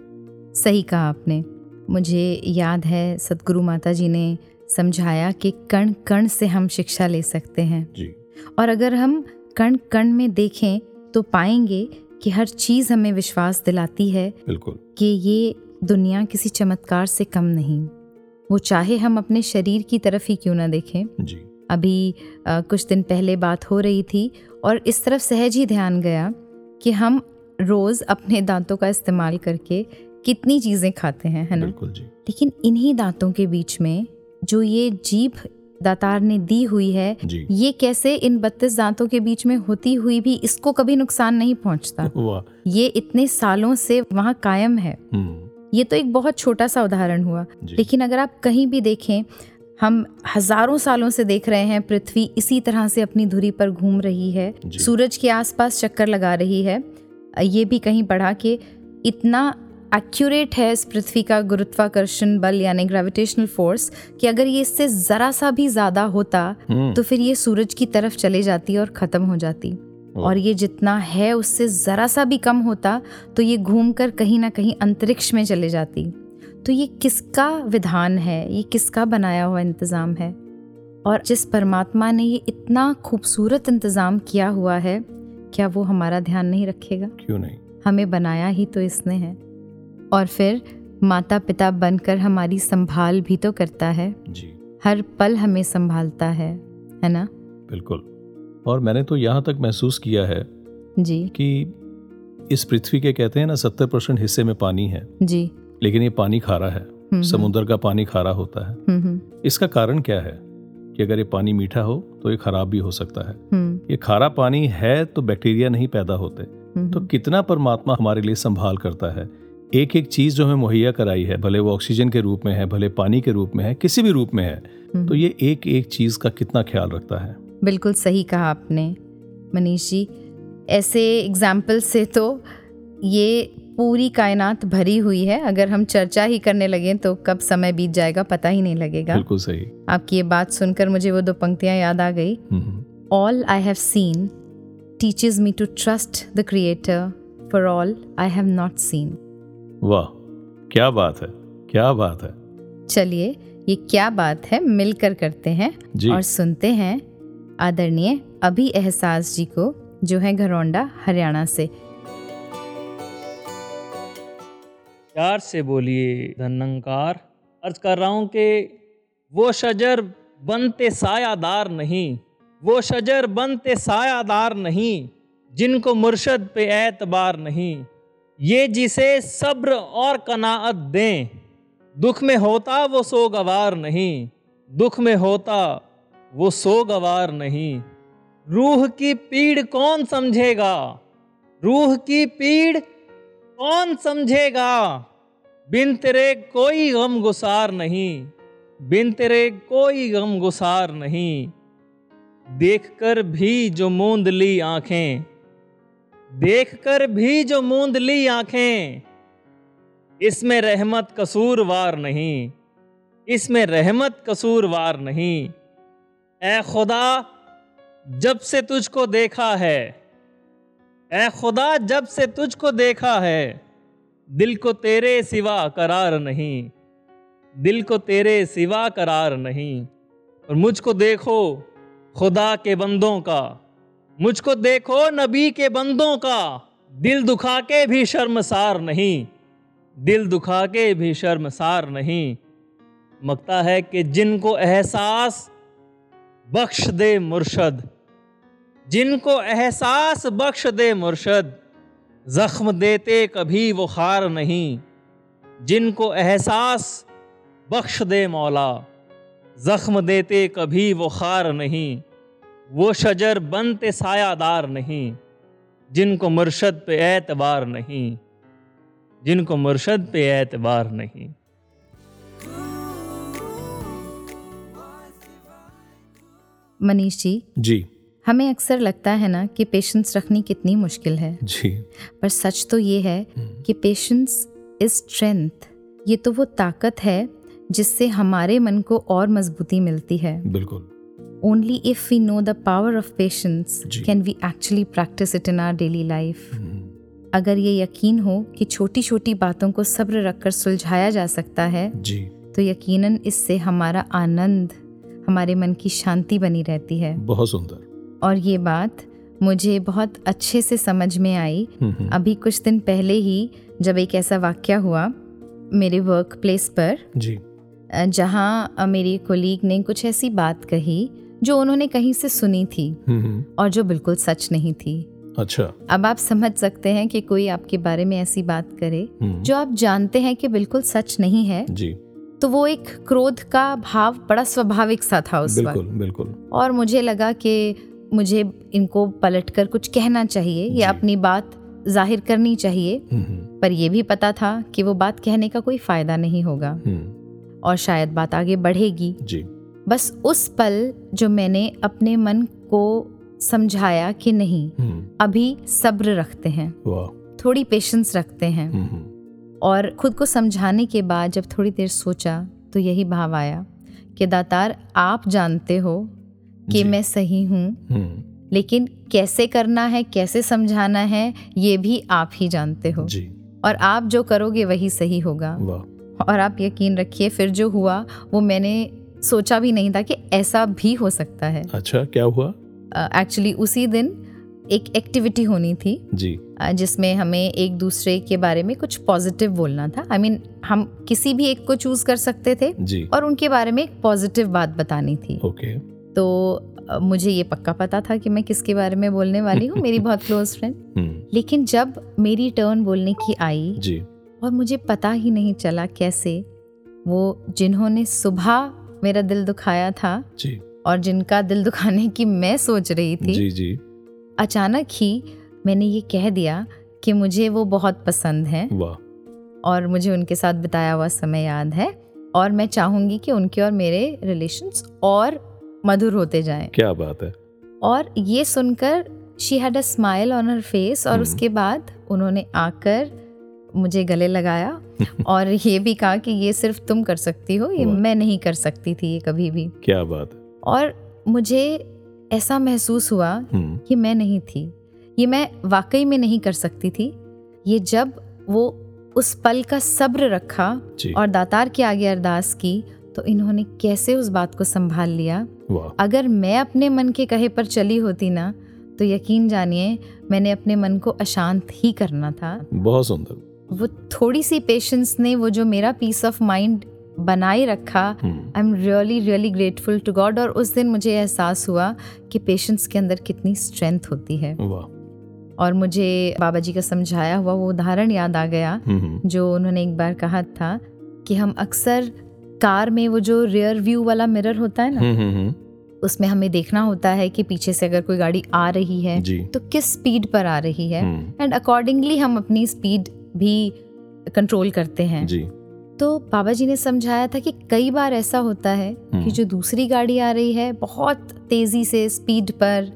सही कहा आपने। मुझे याद है सतगुरु माता जी ने समझाया कि कण कण से हम शिक्षा ले सकते हैं। जी। और अगर हम कण कण में देखें तो पाएँगे कि हर चीज़ हमें विश्वास दिलाती है बिल्कुल। कि ये दुनिया किसी चमत्कार से कम नहीं। वो चाहे हम अपने शरीर की तरफ़ ही क्यों ना देखें। जी। अभी अ, कुछ दिन पहले बात हो रही थी और इस तरफ़ सहज ही ध्यान गया कि हम रोज़ अपने दांतों का इस्तेमाल करके कितनी चीज़ें खाते हैं है ना? बिल्कुल जी। लेकिन इन्हीं दांतों के बीच में जो ये जीभ दातार ने दी हुई है ये कैसे इन बत्तीस दांतों के बीच में होती हुई भी इसको कभी नुकसान नहीं पहुँचता? ये इतने सालों से वहाँ कायम है। हम्म। ये तो एक बहुत छोटा सा उदाहरण हुआ। लेकिन अगर आप कहीं भी देखें हम हज़ारों सालों से देख रहे हैं पृथ्वी इसी तरह से अपनी धुरी पर घूम रही है सूरज के आसपास चक्कर लगा रही है। ये भी कहीं पढ़ा कि इतना एक्यूरेट है इस पृथ्वी का गुरुत्वाकर्षण बल यानी ग्रेविटेशनल फोर्स कि अगर ये इससे ज़रा सा भी ज़्यादा होता हम्म। तो फिर ये सूरज की तरफ़ चले जाती और ख़त्म हो जाती। और ये जितना है उससे ज़रा सा भी कम होता तो ये घूमकर कहीं ना कहीं अंतरिक्ष में चले जाती। तो ये किसका विधान है? ये किसका बनाया हुआ इंतज़ाम है? और जिस परमात्मा ने ये इतना खूबसूरत इंतज़ाम किया हुआ है क्या वो हमारा ध्यान नहीं रखेगा? क्यों नहीं? हमें बनाया ही तो इसने है। और फिर माता पिता बनकर हमारी संभाल भी तो करता है। जी। हर पल हमें संभालता है है ना? बिल्कुल। और मैंने तो यहाँ तक महसूस किया है जी। कि इस पृथ्वी के कहते हैं ना सत्तर परसेंट हिस्से में पानी है। जी। लेकिन ये पानी खारा है। समुद्र का पानी खारा होता है। इसका कारण क्या है कि अगर ये पानी मीठा हो तो ये खराब भी हो सकता है। हम्म, ये खारा पानी है तो बैक्टीरिया नहीं पैदा होते। तो कितना परमात्मा हमारे लिए संभाल करता है? एक एक चीज़ जो हमें मुहैया कराई है भले वो ऑक्सीजन के रूप में है भले पानी के रूप में है किसी भी रूप में है हम्म। तो ये एक एक चीज़ का कितना ख्याल रखता है? बिल्कुल सही कहा आपने मनीष जी। ऐसे एग्ज़ाम्पल से तो ये पूरी कायनात भरी हुई है। अगर हम चर्चा ही करने लगे तो कब समय बीत जाएगा पता ही नहीं लगेगा। बिल्कुल सही। आपकी ये बात सुनकर मुझे वो दो पंक्तियाँ याद आ गई। All I have seen teaches me to trust the Creator. For all I have not seen. वाह क्या बात है क्या बात है। चलिए ये क्या बात है मिलकर करते हैं जी। और सुनते हैं आदरणीय अभी एहसास जी को जो है घरौंडा हरियाणा से। प्यार से बोलिए धनंकार। अर्ज़ कर रहा हूँ कि वो शजर बनते सायादार नहीं वो शजर बनते सायादार नहीं जिनको मुर्शद पे एतबार नहीं। ये जिसे सब्र और कनाअत दें। दुख में होता वो सोगवार नहीं। दुख में होता वो सोगवार नहीं। रूह की पीड़ कौन समझेगा? रूह की पीड़ कौन समझेगा? बिन तेरे कोई गम गुसार नहीं। बिन तेरे कोई गम गुसार नहीं। देखकर भी जो मूंद ली आँखें देखकर भी जो मूंद ली आँखें, इसमें रहमत कसूरवार नहीं। इसमें रहमत कसूरवार नहीं। ए खुदा, जब से तुझको देखा है ए खुदा, जब से तुझको देखा है, दिल को तेरे सिवा करार नहीं। दिल को तेरे सिवा करार नहीं। और मुझको देखो, खुदा के बंदों का। मुझको देखो नबी के बंदों का। दिल दुखा के भी शर्मसार नहीं। दिल दुखा के भी शर्मसार नहीं। मकता है कि जिनको एहसास, बख्श दे मुर्शद। जिनको एहसास, बख्श दे मुर्शद। जख्म देते कभी वो खार नहीं। जिनको एहसास, बख्श दे मौला। जख्म देते कभी वो खार नहीं। वो शजर बनते सायादार नहीं जिनको मुर्शद पे एतबार नहीं जिनको मुर्शद पे एतबार नहीं। मनीष जी जी। हमें अक्सर लगता है ना कि पेशेंस रखनी कितनी मुश्किल है। जी। पर सच तो ये है कि पेशेंस इज़ स्ट्रेंथ ये तो वो ताकत है जिससे हमारे मन को और मजबूती मिलती है। बिल्कुल। If we know the power of patience ji. Can we actually practice it in our daily life hmm, अगर ये यकीन हो कि छोटी छोटी बातों को सब्र रखकर सुलझाया जा सकता है जी। तो यकीनन इससे हमारा आनंद हमारे मन की शांति बनी रहती है। बहुत सुंदर। और ये बात मुझे बहुत अच्छे से समझ में आई। हम्म, हम्म, अभी कुछ दिन पहले ही जब एक ऐसा वाक्य हुआ मेरे वर्क प्लेस पर जी। जहाँ मेरी कोलीग ने कुछ ऐसी बात कही जो उन्होंने कहीं से सुनी थी हम्म, हम्म, और जो बिल्कुल सच नहीं थी। अच्छा। अब आप समझ सकते हैं कि कोई आपके बारे में ऐसी बात करे हम्म, जो आप जानते हैं कि बिल्कुल सच नहीं है जी। तो वो एक क्रोध का भाव बड़ा स्वाभाविक सा था उस बिल्कुल वक्त। बिल्कुल। और मुझे लगा कि मुझे इनको पलटकर कुछ कहना चाहिए या अपनी बात ज़ाहिर करनी चाहिए पर यह भी पता था कि वो बात कहने का कोई फ़ायदा नहीं होगा। और शायद बात आगे बढ़ेगी। जी। बस उस पल जो मैंने अपने मन को समझाया कि नहीं हम्म, अभी सब्र रखते हैं। थोड़ी पेशेंस रखते हैं। हम्म, हम्म, और खुद को समझाने के बाद जब थोड़ी देर सोचा तो यही भाव आया कि दातार आप जानते हो कि मैं सही हूँ। लेकिन कैसे करना है कैसे समझाना है ये भी आप ही जानते हो। जी। और आप जो करोगे वही सही होगा। और आप यकीन रखिए फिर जो हुआ वो मैंने सोचा भी नहीं था कि ऐसा भी हो सकता है। अच्छा क्या हुआ? एक्चुअली uh, उसी दिन एक एक्टिविटी होनी थी जी। जिसमें हमें एक दूसरे के बारे में कुछ पॉजिटिव बोलना था। आई I मीन mean, हम किसी भी एक को चूज़ कर सकते थे जी। और उनके बारे में एक पॉजिटिव बात बतानी थी। ओके। तो अ, मुझे ये पक्का पता था कि मैं किसके बारे में बोलने वाली हूँ मेरी बहुत क्लोज फ्रेंड हम्म। लेकिन जब मेरी टर्न बोलने की आई जी। और मुझे पता ही नहीं चला कैसे वो जिन्होंने सुबह मेरा दिल दुखाया था जी। और जिनका दिल दुखाने की मैं सोच रही थी जी जी। अचानक ही मैंने ये कह दिया कि मुझे वो बहुत पसंद हैं और मुझे उनके साथ बिताया हुआ समय याद है और मैं चाहूँगी कि उनके और मेरे रिलेशंस और मधुर होते जाएँ। क्या बात है। और ये सुनकर she had a smile on her face और हम्म। उसके बाद उन्होंने आकर मुझे गले लगाया और ये भी कहा कि ये सिर्फ़ तुम कर सकती हो ये मैं नहीं कर सकती थी ये कभी भी। क्या बात और मुझे ऐसा महसूस हुआ हम्म। कि मैं नहीं थी ये मैं वाकई में नहीं कर सकती थी। ये जब वो उस पल का सब्र रखा और दातार के आगे अरदास की तो इन्होंने कैसे उस बात को संभाल लिया? अगर मैं अपने मन के कहे पर चली होती ना तो यकीन जानिए मैंने अपने मन को अशांत ही करना था। बहुत सुंदर। वो थोड़ी सी पेशेंस ने वो जो मेरा पीस ऑफ़ माइंड बनाए रखा I am really really grateful to God और उस दिन मुझे एहसास हुआ कि पेशेंस के अंदर कितनी स्ट्रेंथ होती है। और मुझे बाबा जी का समझाया हुआ वो उदाहरण याद आ गया हम्म हम्म, जो उन्होंने एक बार कहा था कि हम अक्सर कार में वो जो रियर व्यू वाला मिरर होता है ना हम्म उसमें हमें देखना होता है कि पीछे से अगर कोई गाड़ी आ रही है तो किस स्पीड पर आ रही है। एंड अकॉर्डिंगली हम अपनी स्पीड भी कंट्रोल करते हैं। जी। तो बाबा जी ने समझाया था कि कई बार ऐसा होता है कि हम्म। जो दूसरी गाड़ी आ रही है बहुत तेज़ी से स्पीड पर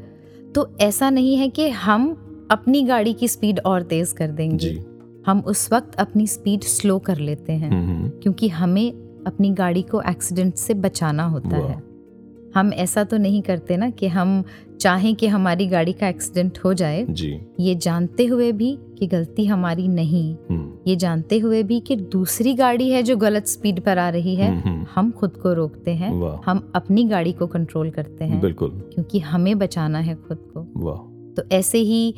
तो ऐसा नहीं है कि हम अपनी गाड़ी की स्पीड और तेज कर देंगे। जी। हम उस वक्त अपनी स्पीड स्लो कर लेते हैं हम्म हम्म, क्योंकि हमें अपनी गाड़ी को एक्सीडेंट से बचाना होता है। हम ऐसा तो नहीं करते ना कि हम चाहें कि हमारी गाड़ी का एक्सीडेंट हो जाए। जी। ये जानते हुए भी कि गलती हमारी नहीं। हम्म। ये जानते हुए भी कि दूसरी गाड़ी है जो गलत स्पीड पर आ रही है। हम्म, हम्म, हम खुद को रोकते हैं। हम अपनी गाड़ी को कंट्रोल करते हैं। बिल्कुल। क्योंकि हमें बचाना है खुद को। तो ऐसे ही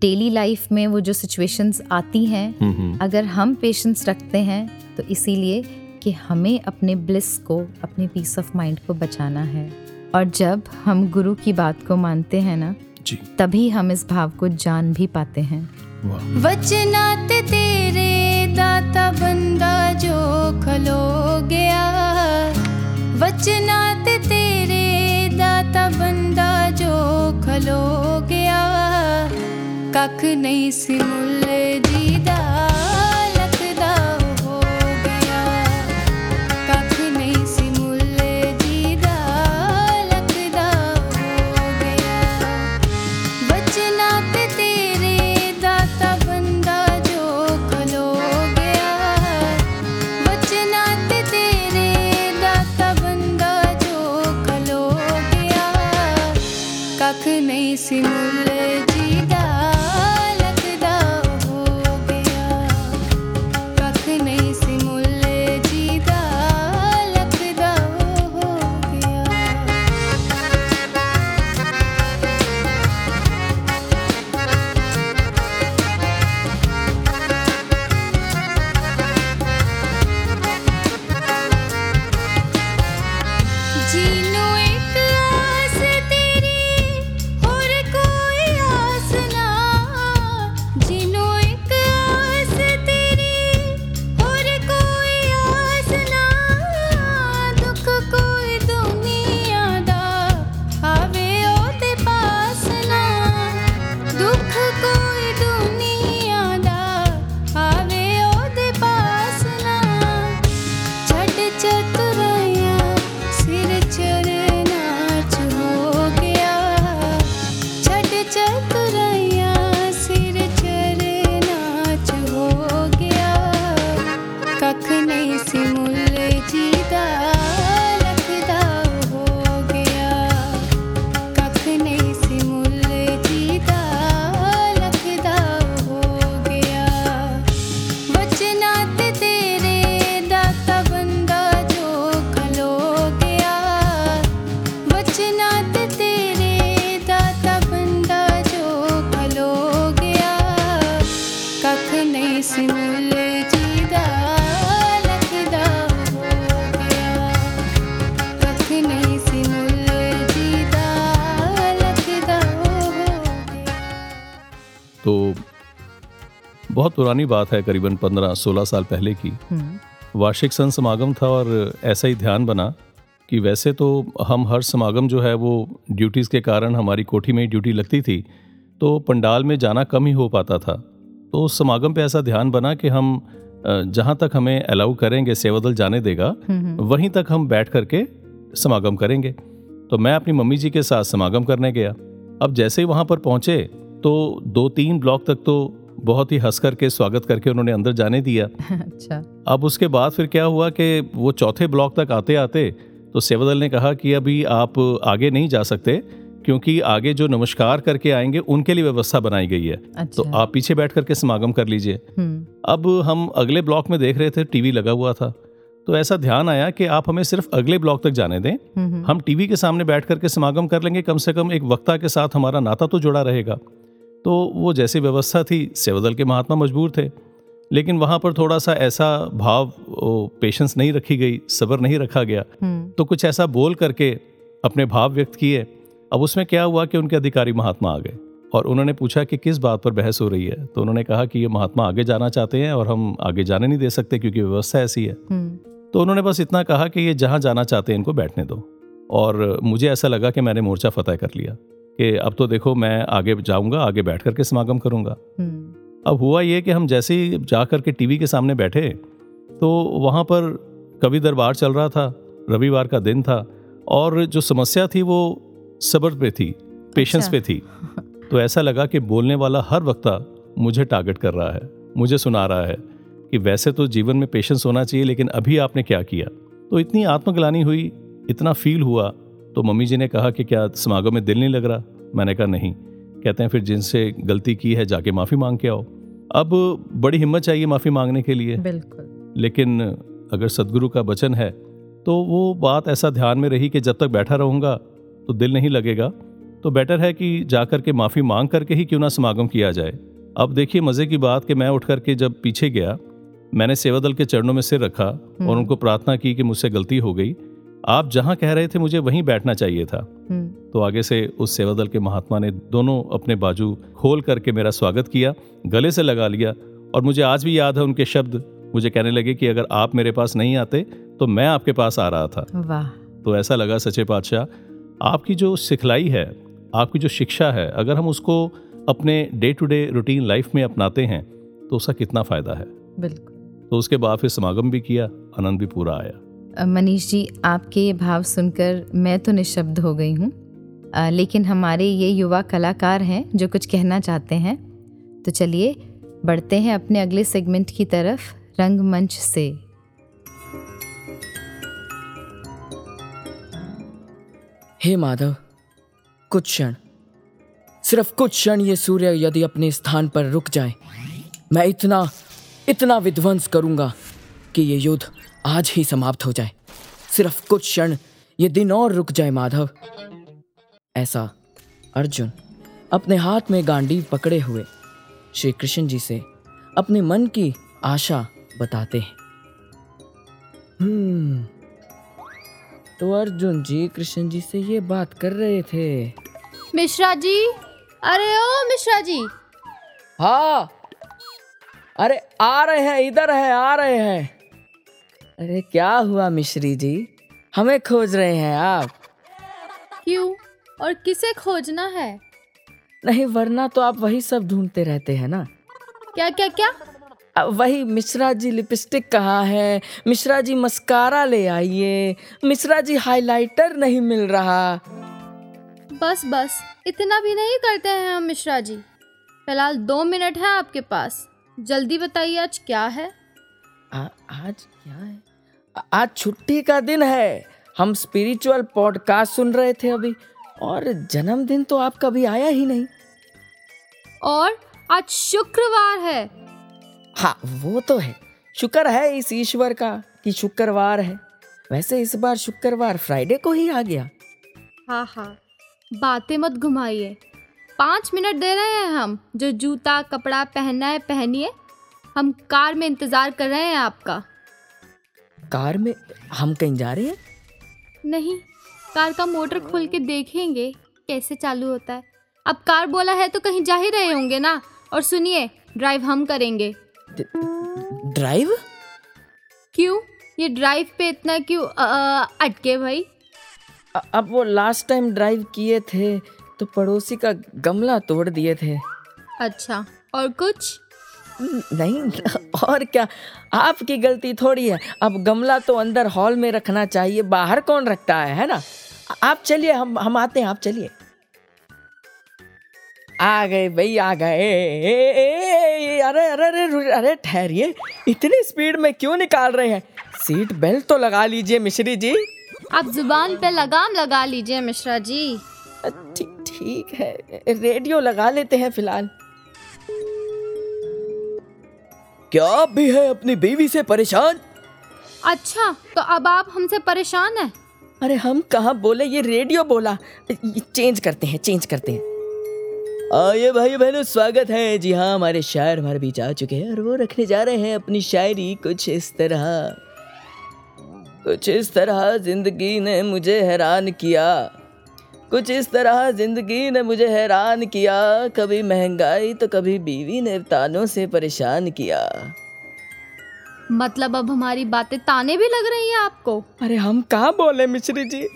डेली लाइफ में वो जो सिचुएशंस आती हैं अगर हम पेशेंस रखते हैं तो इसीलिए कि हमें अपने ब्लिस को अपने पीस ऑफ़ माइंड को बचाना है। और जब हम गुरु की बात को मानते हैं ना जी। तभी हम इस भाव को जान भी पाते हैं। वचनात तेरे दाता बंदा जो खलो गया। वचनात तेरे दाता बंदा जो खलो गया। कख नहीं सी मुल जीदा बहुत पुरानी बात है करीबन पंद्रह सोलह साल पहले की। हम्म। वार्षिक संत समागम था और ऐसा ही ध्यान बना कि वैसे तो हम हर समागम जो है वो ड्यूटीज़ के कारण हमारी कोठी में ही ड्यूटी लगती थी तो पंडाल में जाना कम ही हो पाता था। तो उस समागम पे ऐसा ध्यान बना कि हम जहाँ तक हमें अलाउ करेंगे सेवादल जाने देगा हम्म। वहीं तक हम बैठ करके समागम करेंगे। तो मैं अपनी मम्मी जी के साथ समागम करने गया। अब जैसे ही वहाँ पर पहुँचे तो दो तीन ब्लॉक तक तो बहुत ही हंस करके स्वागत करके उन्होंने अंदर जाने दिया। अच्छा। अब उसके बाद फिर क्या हुआ कि वो चौथे ब्लॉक तक आते आते तो सेवादल ने कहा कि अभी आप आगे नहीं जा सकते क्योंकि आगे जो नमस्कार करके आएँगे उनके लिए व्यवस्था बनाई गई है। अच्छा। तो अच्छा। आप पीछे बैठ करके समागम कर लीजिए। हम्म। अब हम अगले ब्लॉक में देख रहे थे टीवी लगा हुआ था। तो ऐसा ध्यान आया कि आप हमें सिर्फ़ अगले ब्लॉक तक जाने दें। हम्म हम टीवी के सामने बैठ करके समागम कर लेंगे कम से कम एक वक्ता के साथ हमारा नाता तो जुड़ा रहेगा। तो वो जैसी व्यवस्था थी सेवादल के महात्मा मजबूर थे। लेकिन वहाँ पर थोड़ा सा ऐसा भाव पेशेंस नहीं रखी गई सब्र नहीं रखा गया। हम्म। तो कुछ ऐसा बोल करके अपने भाव व्यक्त किए। अब उसमें क्या हुआ कि उनके अधिकारी महात्मा आ गए और उन्होंने पूछा कि किस बात पर बहस हो रही है? तो उन्होंने कहा कि ये महात्मा आगे जाना चाहते हैं और हम आगे जाने नहीं दे सकते क्योंकि व्यवस्था ऐसी है। हम्म। तो उन्होंने बस इतना कहा कि ये जहाँ जाना चाहते हैं इनको बैठने दो। और मुझे ऐसा लगा कि मैंने मोर्चा फतेह कर लिया। कि अब तो देखो मैं आगे जाऊँगा आगे बैठ करके समागम करूँगा। अब हुआ ये कि हम जैसे ही जा कर के टीवी के सामने बैठे तो वहाँ पर कवि दरबार चल रहा था रविवार का दिन था और जो समस्या थी वो सब्र पे थी पेशेंस अच्छा। पे थी। तो ऐसा लगा कि बोलने वाला हर वक्ता मुझे टारगेट कर रहा है मुझे सुना रहा है कि वैसे तो जीवन में पेशेंस होना चाहिए लेकिन अभी आपने क्या किया? तो इतनी आत्मग्लानी हुई इतना फील हुआ तो मम्मी जी ने कहा कि क्या समागम में दिल नहीं लग रहा? मैंने कहा नहीं। कहते हैं फिर जिनसे गलती की है जाके माफ़ी मांग के आओ। अब बड़ी हिम्मत चाहिए माफ़ी मांगने के लिए। बिल्कुल। लेकिन अगर सदगुरु का वचन है तो वो बात ऐसा ध्यान में रही कि जब तक बैठा रहूँगा तो दिल नहीं लगेगा। तो बेटर है कि जाकर के माफ़ी मांग करके ही क्यों ना समागम किया जाए। अब देखिए मज़े की बात कि मैं उठ करके जब पीछे गया मैंने सेवा दल के चरणों में सिर रखा और उनको प्रार्थना की कि मुझसे गलती हो गई आप जहाँ कह रहे थे मुझे वहीं बैठना चाहिए था। हम्म। तो आगे से उस सेवादल के महात्मा ने दोनों अपने बाजू खोल करके मेरा स्वागत किया गले से लगा लिया और मुझे आज भी याद है उनके शब्द। मुझे कहने लगे कि अगर आप मेरे पास नहीं आते तो मैं आपके पास आ रहा था। वाह। तो ऐसा लगा सचे पातशाह आपकी जो सिखलाई है आपकी जो शिक्षा है अगर हम उसको अपने day to day routine life में अपनाते हैं तो उसका कितना फ़ायदा है। बिल्कुल। तो उसके बाद फिर समागम भी किया आनंद भी पूरा आया। मनीष जी, आपके ये भाव सुनकर मैं तो निशब्द हो गई हूँ। लेकिन हमारे ये युवा कलाकार हैं जो कुछ कहना चाहते हैं। तो चलिए, बढ़ते हैं अपने अगले सेगमेंट की तरफ़, रंगमंच से। हे माधव, कुछ क्षण। सिर्फ़ कुछ क्षण ये सूर्य यदि अपने स्थान पर रुक जाए, मैं इतना इतना विध्वंस करूँगा कि ये युद्ध आज ही समाप्त हो जाए। सिर्फ़ कुछ क्षण ये दिन और रुक जाए माधव। ऐसा अर्जुन अपने हाथ में गांडी पकड़े हुए श्री कृष्ण जी से अपने मन की आशा बताते हैं। हम्म तो अर्जुन जी कृष्ण जी से ये बात कर रहे थे। मिश्रा जी अरे ओ मिश्रा जी। हाँ अरे आ रहे हैं इधर है आ रहे हैं। अरे क्या हुआ मिश्री जी? हमें खोज रहे हैं आप। क्यों? और किसे खोजना है? नहीं वरना तो आप वही सब ढूंढते रहते हैं ना। क्या क्या क्या? वही मिश्रा जी लिपस्टिक कहाँ है? मिश्रा जी मस्कारा ले आइए। मिश्रा जी हाइलाइटर नहीं मिल रहा। बस बस इतना भी नहीं करते हैं हम मिश्रा जी। फ़िलहाल दो मिनट है आपके पास। जल्दी बताइए आज क्या है? आ, आज क्या है? आज छुट्टी का दिन है। हम स्पिरिचुअल पॉडकास्ट सुन रहे थे अभी। और जन्मदिन तो आपका भी आया ही नहीं। और आज शुक्रवार है। हाँ वो तो है। शुक्र है इस ईश्वर का कि शुक्रवार है। वैसे इस बार शुक्रवार फ्राइडे को ही आ गया। हाँ हाँ। बातें मत घुमाइए। पाँच मिनट दे रहे हैं हम। जो जूता कपड़ा पहनना है पहनिए। हम कार में इंतज़ार कर रहे हैं आपका। कार में हम कहीं जा रहे हैं? नहीं कार का मोटर खोल के देखेंगे कैसे चालू होता है। अब कार बोला है तो कहीं जा ही रहे होंगे ना। और सुनिए ड्राइव हम करेंगे। ड्राइव क्यों? ये ड्राइव पे इतना क्यों अ, अ, अटके भाई? अ- अब वो लास्ट टाइम ड्राइव किए थे तो पड़ोसी का गमला तोड़ दिए थे। अच्छा और कुछ? नहीं और क्या? आपकी गलती थोड़ी है। अब गमला तो अंदर हॉल में रखना चाहिए बाहर कौन रखता है है ना? आप चलिए हम हम आते हैं आप चलिए। आ गए भाई आ गए। अरे अरे अरे अरे ठहरिए। इतनी स्पीड में क्यों निकाल रहे हैं? सीट बेल्ट तो लगा लीजिए मिश्री जी। आप ज़ुबान पे लगाम लगा लीजिए मिश्रा जी। ठीक ठीक है। रेडियो लगा लेते हैं फ़िलहाल। क्या आप भी है अपनी बीवी से परेशान? अच्छा तो अब आप हमसे परेशान हैं? अरे हम कहाँ बोले? ये रेडियो बोला। चेंज करते हैं चेंज करते हैं। आइए भाई बहनों स्वागत है। जी हाँ हमारे शायर हमारे बीच आ चुके हैं और वो रखने जा रहे हैं अपनी शायरी। कुछ इस तरह। कुछ इस तरह ज़िंदगी ने मुझे हैरान किया। कुछ इस तरह ज़िंदगी ने मुझे हैरान किया। कभी महँगाई तो कभी बीवी ने तानों से परेशान किया। मतलब अब हमारी बातें ताने भी लग रही हैं आपको? अरे हम कहाँ बोले मिश्री जी?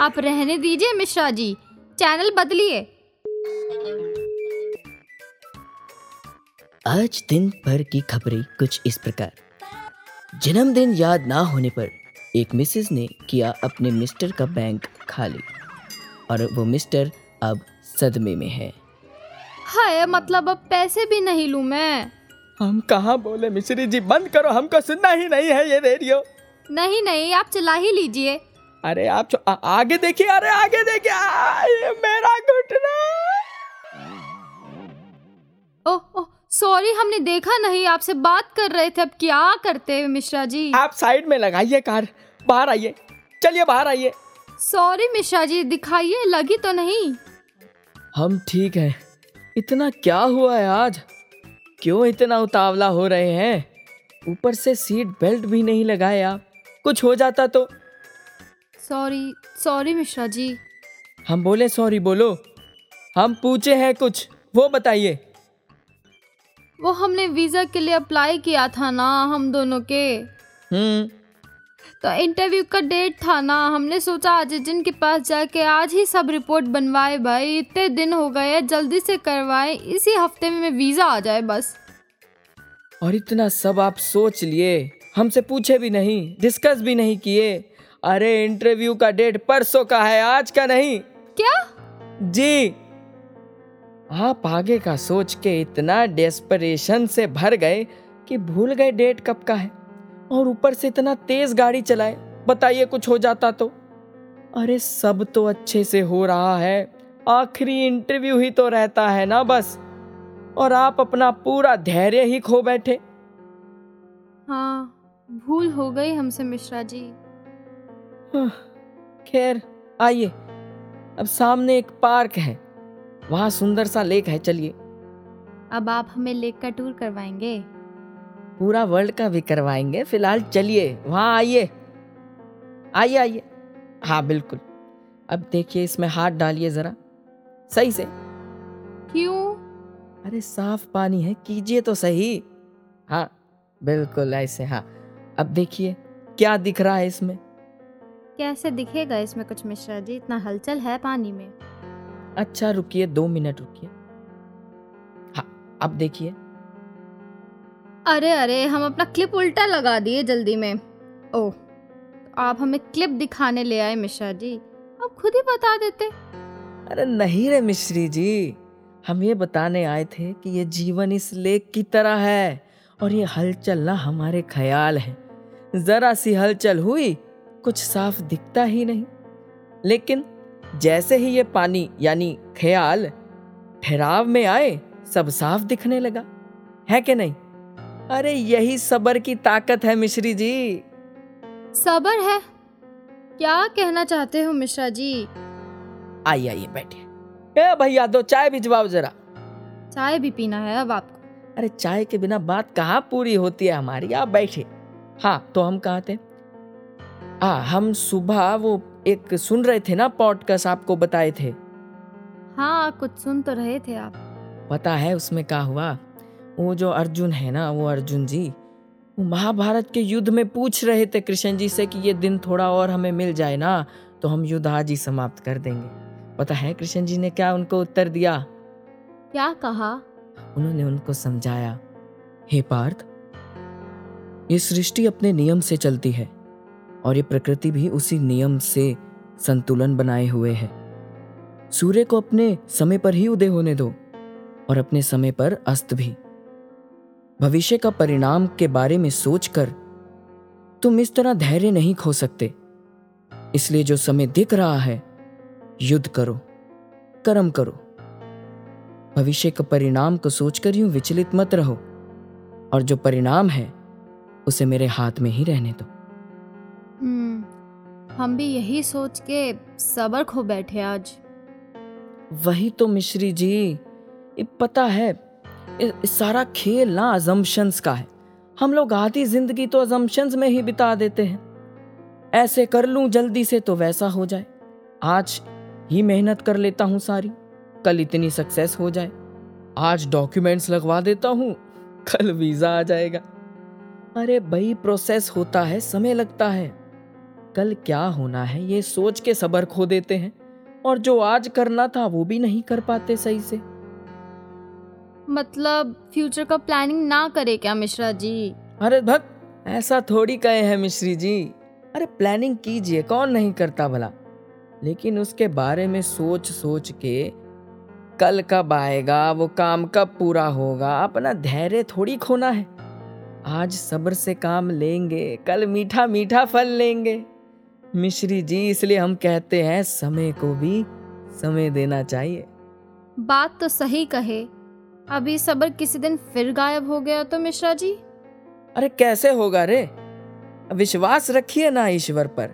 आप रहने दीजिए मिश्रा जी। चैनल बदलिए। आज दिन भर की खबरें कुछ इस प्रकार। जन्मदिन याद ना होने पर एक मिसेस ने किया अपने मिस्टर का बैंक खाली। और वो मिस्टर अब सदमे में है। हाय मतलब अब पैसे भी नहीं लूँ मैं। हम कहाँ बोले मिश्री जी बंद करो हमको सुनना ही नहीं है ये रेडियो। नहीं नहीं आप चला ही लीजिए। अरे आप आ, आगे देखिए अरे आगे देखिए आ, ये मेरा घुटना। ओह ओह सॉरी हमने देखा नहीं आपसे बात कर रहे थे अब क्या करते मिश्रा जी? आप साइड में लगाइए कार बाहर आइए चलिए बाहर आइए। सॉरी मिश्रा जी दिखाइए लगी तो नहीं। हम ठीक हैं। इतना क्या हुआ है आज? क्यों इतना उतावला हो रहे हैं? ऊपर से सीट बेल्ट भी नहीं आप। कुछ हो जाता तो। Sorry sorry Mishra ji. हम बोले सॉरी बोलो। हम पूछे हैं कुछ। वो बताइए। वो हमने वीज़ा के लिए अप्लाई किया था ना हम दोनों के। हम्म। तो इंटरव्यू का डेट था ना हमने सोचा आज जिन के पास जाके आज ही सब रिपोर्ट बनवाए भाई। इतने दिन हो गए जल्दी से करवाए इसी हफ़्ते में वीज़ा आ जाए बस। और इतना सब आप सोच लिए हमसे पूछे भी नहीं डिस्कस भी नहीं किए। अरे इंटरव्यू का डेट परसों का है आज का नहीं। क्या? जी। आप आगे का सोच के इतना डेस्परेशन से भर गए कि भूल गए डेट कब का है। और ऊपर से इतना तेज गाड़ी चलाए बताइए कुछ हो जाता तो। अरे सब तो अच्छे से हो रहा है। आखिरी इंटरव्यू ही तो रहता है ना बस। और आप अपना पूरा धैर्य ही खो बैठे। हाँ भूल हो गई हमसे मिश्रा जी। खैर आइए। अब सामने एक पार्क है। वहाँ सुंदर सा लेक है चलिए। अब आप हमें लेक का टूर करवाएँगे? पूरा वर्ल्ड का भी करवाएँगे। फ़िलहाल चलिए वहाँ आइए। आइए आइए। हाँ बिल्कुल। अब देखिए इसमें हाथ डालिए जरा। सही से। क्यों? अरे साफ़ पानी है कीजिए तो सही। हाँ बिल्कुल ऐसे हाँ। अब देखिए क्या दिख रहा है इसमें? कैसे दिखेगा इसमें कुछ मिश्रा जी? इतना हलचल है पानी में। अच्छा रुकिए दो मिनट रुकिए। हाँ अब देखिए। अरे अरे, हम अपना क्लिप उल्टा लगा दिए जल्दी में। ओह आप हमें क्लिप दिखाने ले आए, मिश्रा जी। आप खुद ही बता देते। अरे, नहीं रे, मिश्री जी। हम ये बताने आए थे कि ये जीवन इस लेक की तरह है और ये हलचल ना हमारे ख्याल है। जरा सी हलचल हुई, कुछ साफ़ दिखता ही नहीं। लेकिन जैसे ही ये पानी, यानी ख्याल, ठहराव में आए, सब साफ़ दिखने लगा। है कि नहीं? अरे यही सबर की ताकत है मिश्री जी। सबर है? क्या कहना चाहते हो मिश्रा जी? आइए आइए बैठिए। ए भैया दो चाय भिजवाओ जरा। चाय भी पीना है अब आपको। अरे चाय के बिना बात कहाँ पूरी होती है हमारी? आप बैठे हाँ तो हम कहाँ थे? हाँ हम सुबह वो एक सुन रहे थे ना पॉडकास्ट आपको बताए थे। हाँ कुछ सुन तो रहे थे आप। पता है उसमें क्या हुआ? वो जो अर्जुन है ना वो अर्जुन जी वो महाभारत के युद्ध में पूछ रहे थे कृष्ण जी से कि ये दिन थोड़ा और हमें मिल जाए ना तो हम युद्ध आज ही समाप्त कर देंगे। पता है कृष्ण जी ने क्या उनको उत्तर दिया? क्या कहा? उन्होंने उनको समझाया हे पार्थ ये सृष्टि अपने नियम से चलती है और ये प्रकृति भी उसी नियम से संतुलन बनाए हुए है। सूर्य को अपने समय पर ही उदय होने दो और अपने समय पर अस्त भी। भविष्य का परिणाम के बारे में सोचकर तुम इस तरह धैर्य नहीं खो सकते। इसलिए जो समय दिख रहा है युद्ध करो कर्म करो। भविष्य के परिणाम को सोचकर यूँ विचलित मत रहो और जो परिणाम है उसे मेरे हाथ में ही रहने दो। हम्म हम भी यही सोच के सबर खो बैठे आज। वही तो मिश्री जी पता है सारा खेल ना अजम्पशंस का है। हम लोग आधी ज़िंदगी तो अजम्पशंस में ही बिता देते हैं। ऐसे कर लूँ जल्दी से तो वैसा हो जाए। आज ही मेहनत कर लेता हूँ सारी, कल इतनी सक्सेस हो जाए। आज डॉक्यूमेंट्स लगवा देता हूँ, कल वीज़ा आ जाएगा। अरे भाई प्रोसेस होता है, समय लगता है। कल क्या होना है, ये सोच के सबर खो देते हैं। और जो आज करना था, वो भी नहीं कर पाते सही से। मतलब फ्यूचर का प्लानिंग ना करे क्या मिश्रा जी? अरे भक्त ऐसा थोड़ी कहे हैं मिश्री जी। अरे प्लानिंग कीजिए कौन नहीं करता भला? लेकिन उसके बारे में सोच सोच के कल कब आएगा वो काम कब पूरा होगा अपना धैर्य थोड़ी खोना है। आज सब्र से काम लेंगे कल मीठा मीठा फल लेंगे। मिश्री जी इसलिए हम कहते हैं समय को भी समय देना चाहिए। बात तो सही कहे अभी सबर किसी दिन फिर गायब हो गया तो मिश्रा जी? अरे कैसे होगा रे? विश्वास रखिए ना ईश्वर पर।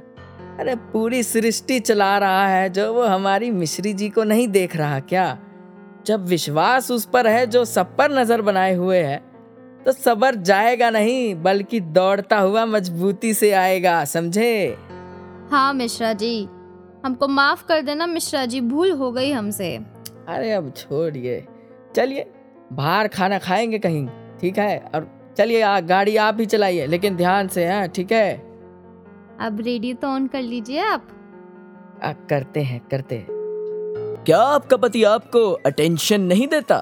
अरे पूरी सृष्टि चला रहा है जो वो हमारी मिश्री जी को नहीं देख रहा क्या? जब विश्वास उस पर है जो सब पर नज़र बनाए हुए है तो सबर जाएगा नहीं बल्कि दौड़ता हुआ मजबूती से आएगा समझे? हाँ मिश्रा जी हमको माफ़ कर देना मिश्रा जी भूल हो गई हमसे। अरे अब छोड़िए। चलिए बाहर खाना खाएँगे कहीं ठीक है? और चलिए गाड़ी आप ही चलाइए लेकिन ध्यान से हैं ठीक है? अब रेडियो तो ऑन कर लीजिए आप। आ, करते हैं करते हैं। क्या आपका पति आपको अटेंशन नहीं देता?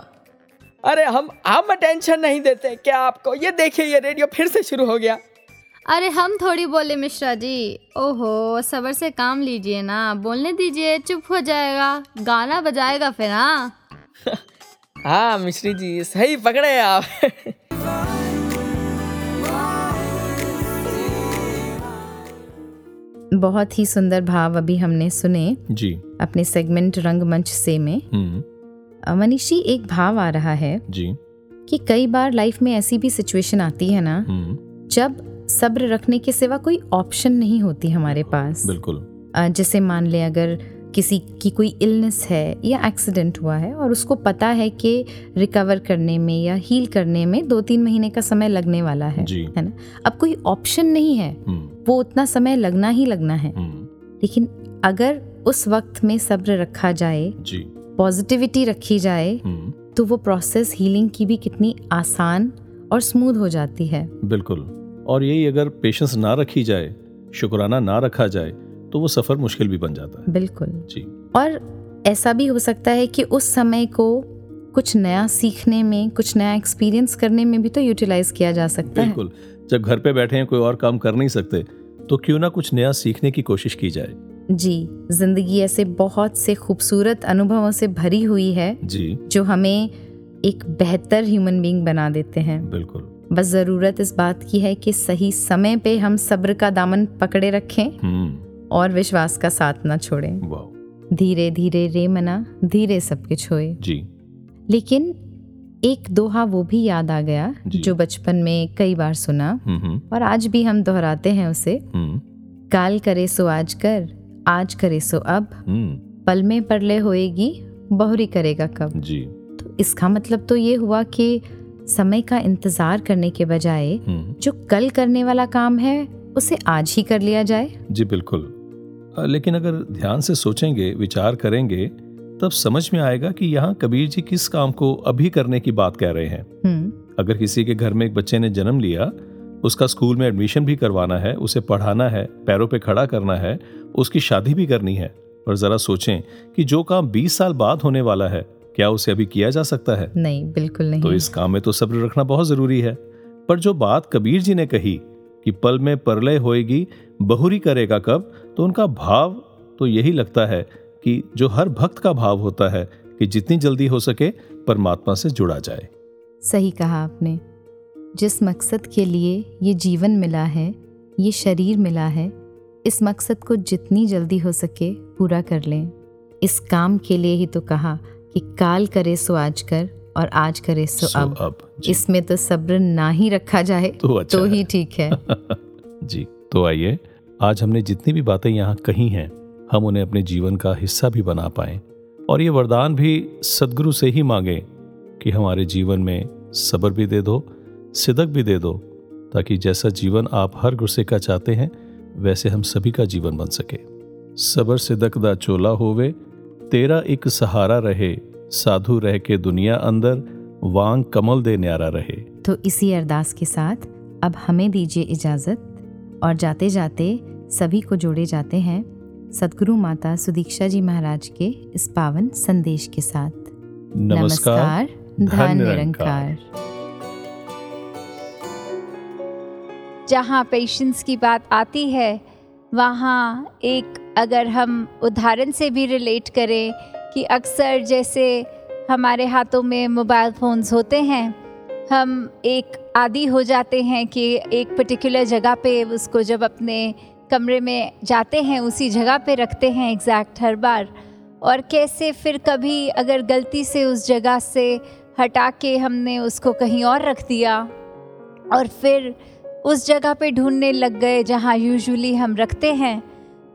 अरे हम हम अटेंशन नहीं देते क्या आपको? ये देखिए ये रेडियो फिर से शुरू हो गया। अरे हम थोड़ी बोले मिश्रा जी। ओहो सबर से काम लीजिए ना बोलने दीजिए चुप हो जाएगा गाना बजाएगा फिर हाँ। हाँ मिश्री जी सही पकड़े आप। बहुत ही सुंदर भाव अभी हमने सुने जी। अपने सेगमेंट रंगमंच से में। हम्म। मनीषी एक भाव आ रहा है जी। कि कई बार लाइफ में ऐसी भी सिचुएशन आती है ना हम्म। जब सब्र रखने के सिवा कोई ऑप्शन नहीं होती हमारे पास। बिल्कुल। जैसे मान ले अगर किसी की कोई इलनेस है या एक्सीडेंट हुआ है और उसको पता है कि रिकवर करने में या हील करने में दो तीन महीने का समय लगने वाला है है ना? अब कोई ऑप्शन नहीं है। हम्म। वो उतना समय लगना ही लगना है। हम्म। लेकिन अगर उस वक्त में सब्र रखा जाए पॉजिटिविटी रखी जाए हम्म। तो वो प्रोसेस हीलिंग की भी कितनी आसान और स्मूथ हो जाती है। बिल्कुल। और यही अगर पेशेंस ना रखी जाए शुक्राना ना रखा जाए तो वो सफ़र मुश्किल भी बन जाता है। बिल्कुल। जी। और ऐसा भी हो सकता है कि उस समय को कुछ नया सीखने में कुछ नया एक्सपीरियंस करने में भी तो यूटिलाइज किया जा सकता है। बिल्कुल। जब घर पे बैठे हैं कोई और काम कर नहीं सकते तो क्यों ना कुछ नया सीखने की कोशिश की जाए। जी। ज़िंदगी ऐसे बहुत से खूबसूरत अनुभवों से भरी हुई है जी। जो हमें एक बेहतर ह्यूमन बीइंग बना देते हैं। बिल्कुल। बस ज़रूरत इस बात की है कि सही समय पे हम सब्र का दामन पकड़े रखें। हम्म। और विश्वास का साथ ना छोड़े। धीरे धीरे रे मना धीरे सब कुछ होए। जी। लेकिन एक दोहा वो भी याद आ गया जो। बचपन में कई बार सुना। हम्म हम्म। और आज भी हम दोहराते हैं उसे। हम्म। काल करे सो आज कर आज करे सो अब। पल में परले होएगी बहुरी करेगा कब। जी। तो इसका मतलब तो ये हुआ कि समय का इंतज़ार करने के बजाय जो कल करने वाला काम है उसे आज ही कर लिया जाए। जी बिल्कुल। लेकिन अगर ध्यान से सोचेंगे विचार करेंगे तब समझ में आएगा कि यहाँ कबीर जी किस काम को अभी करने की बात कह रहे हैं। हम्म। अगर किसी के घर में एक बच्चे ने जन्म लिया उसका स्कूल में एडमिशन भी करवाना है उसे पढ़ाना है पैरों पे खड़ा करना है उसकी शादी भी करनी है पर जरा सोचें कि जो काम 20 साल बाद होने वाला है क्या उसे अभी किया जा सकता है? नहीं बिल्कुल नहीं। तो इस काम में तो सब्र रखना बहुत ज़रूरी है। पर जो बात कबीर जी ने कही कि पल में परलय होएगी, बहुरी करेगा कब? तो उनका भाव तो यही लगता है कि जो हर भक्त का भाव होता है कि जितनी जल्दी हो सके, परमात्मा से जुड़ा जाए। सही कहा आपने। जिस मकसद के लिए ये जीवन मिला है, ये शरीर मिला है, इस मकसद को जितनी जल्दी हो सके पूरा कर लें। इस काम के लिए ही तो कहा कि काल करे सो आज कर और आज करे सो, सो अब। अब इसमें तो सब्र ना ही रखा जाए तो अच्छा तो ही। ठीक है। जी तो आइए आज हमने जितनी भी बातें यहाँ कही हैं हम उन्हें अपने जीवन का हिस्सा भी बना पाएँ। और ये वरदान भी सदगुरु से ही मांगे कि हमारे जीवन में सब्र भी दे दो सिदक भी दे दो ताकि जैसा जीवन आप हर गुस्से का चाहते हैं वैसे हम सभी का जीवन बन सके। सबर सिदक दा चोला होवे तेरा एक सहारा रहे साधु रह के दुनिया अंदर वांग कमल दे न्यारा रहे। तो इसी अरदास के साथ अब हमें दीजिए इजाज़त और जाते जाते सभी को जोड़े जाते हैं सदगुरु माता सुदीक्षा जी महाराज के इस पावन संदेश के साथ। नमस्कार धन निरंकार। जहाँ पेशेंस की बात आती है वहाँ एक अगर हम उदाहरण से भी रिलेट करें कि अक्सर जैसे हमारे हाथों में मोबाइल फ़ोन्स होते हैं, हम एक आदि हो जाते हैं कि एक पर्टिकुलर जगह पे उसको जब अपने कमरे में जाते हैं, उसी जगह पे रखते हैं एग्जैक्ट हर बार। और कैसे फिर कभी अगर गलती से उस जगह से हटा के हमने उसको कहीं और रख दिया और फिर उस जगह पे ढूँढने लग गए जहाँ यूजुअली हम रखते हैं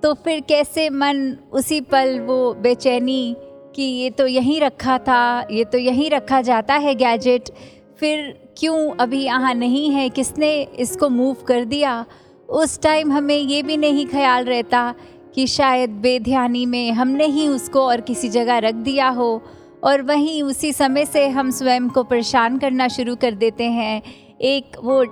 तो फिर कैसे मन उसी पल वो बेचैनी कि ये तो यहीं रखा था, ये तो यहीं रखा जाता है गैजेट, फिर क्यों अभी यहाँ नहीं है? किसने इसको मूव कर दिया? उस टाइम हमें ये भी नहीं ख्याल रहता कि शायद बेध्यानी में हमने ही उसको और किसी जगह रख दिया हो। और वहीं उसी समय से हम स्वयं को परेशान करना शुरू कर देते हैं। एक वो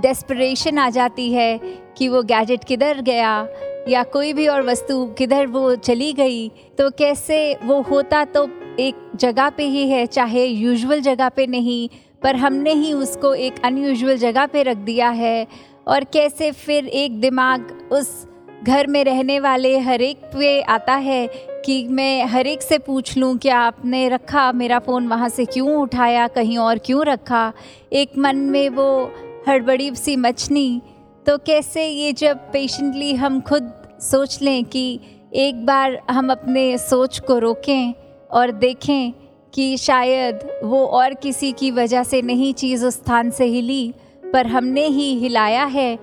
डेस्परेशन आ जाती है कि वो गैजेट किधर गया? या कोई भी और वस्तु किधर वो चली गई तो कैसे वो होता तो एक जगह पे ही है, चाहे यूजुअल जगह पे नहीं, पर हमने ही उसको एक अनयूजुअल जगह पे रख दिया है। और कैसे फिर एक दिमाग उस घर में रहने वाले हर एक पे आता है कि मैं हर एक से पूछ लूँ, क्या आपने रखा मेरा फ़ोन वहाँ से? क्यों उठाया? कहीं और क्यों रखा? एक मन में वो हड़बड़ी सी मचनी तो कैसे ये जब पेशेंटली हम खुद सोच लें कि एक बार हम अपने सोच को रोकें और देखें कि शायद वो और किसी की वजह से नहीं चीज़ उस स्थान से हिली, पर हमने ही हिलाया है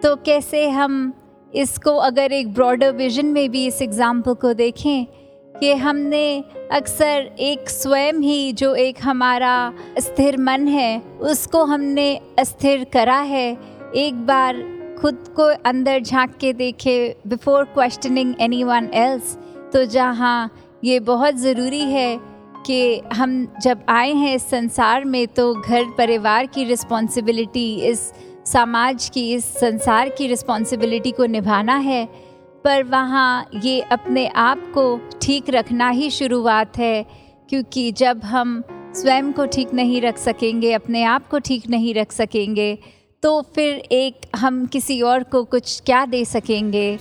तो कैसे हम इसको अगर एक ब्रॉडर विजन में भी इस एग्ज़ाम्पल को देखें कि हमने अक्सर एक स्वयं ही जो एक हमारा स्थिर मन है, उसको हमने अस्थिर करा है एक बार खुद को अंदर झाँक के देखे before questioning anyone else तो जहाँ ये बहुत ज़रूरी है कि हम जब आए हैं इस संसार में तो घर परिवार की रिस्पॉन्सिबिलिटी इस समाज की, इस संसार की रिस्पॉन्सिबिलिटी को निभाना है। पर वहाँ ये अपने आप को ठीक रखना ही शुरुआत है, क्योंकि जब हम स्वयं को ठीक नहीं रख सकेंगे, अपने आप को ठीक नहीं रख सकेंगे तो फिर एक हम किसी और को कुछ क्या दे सकेंगे?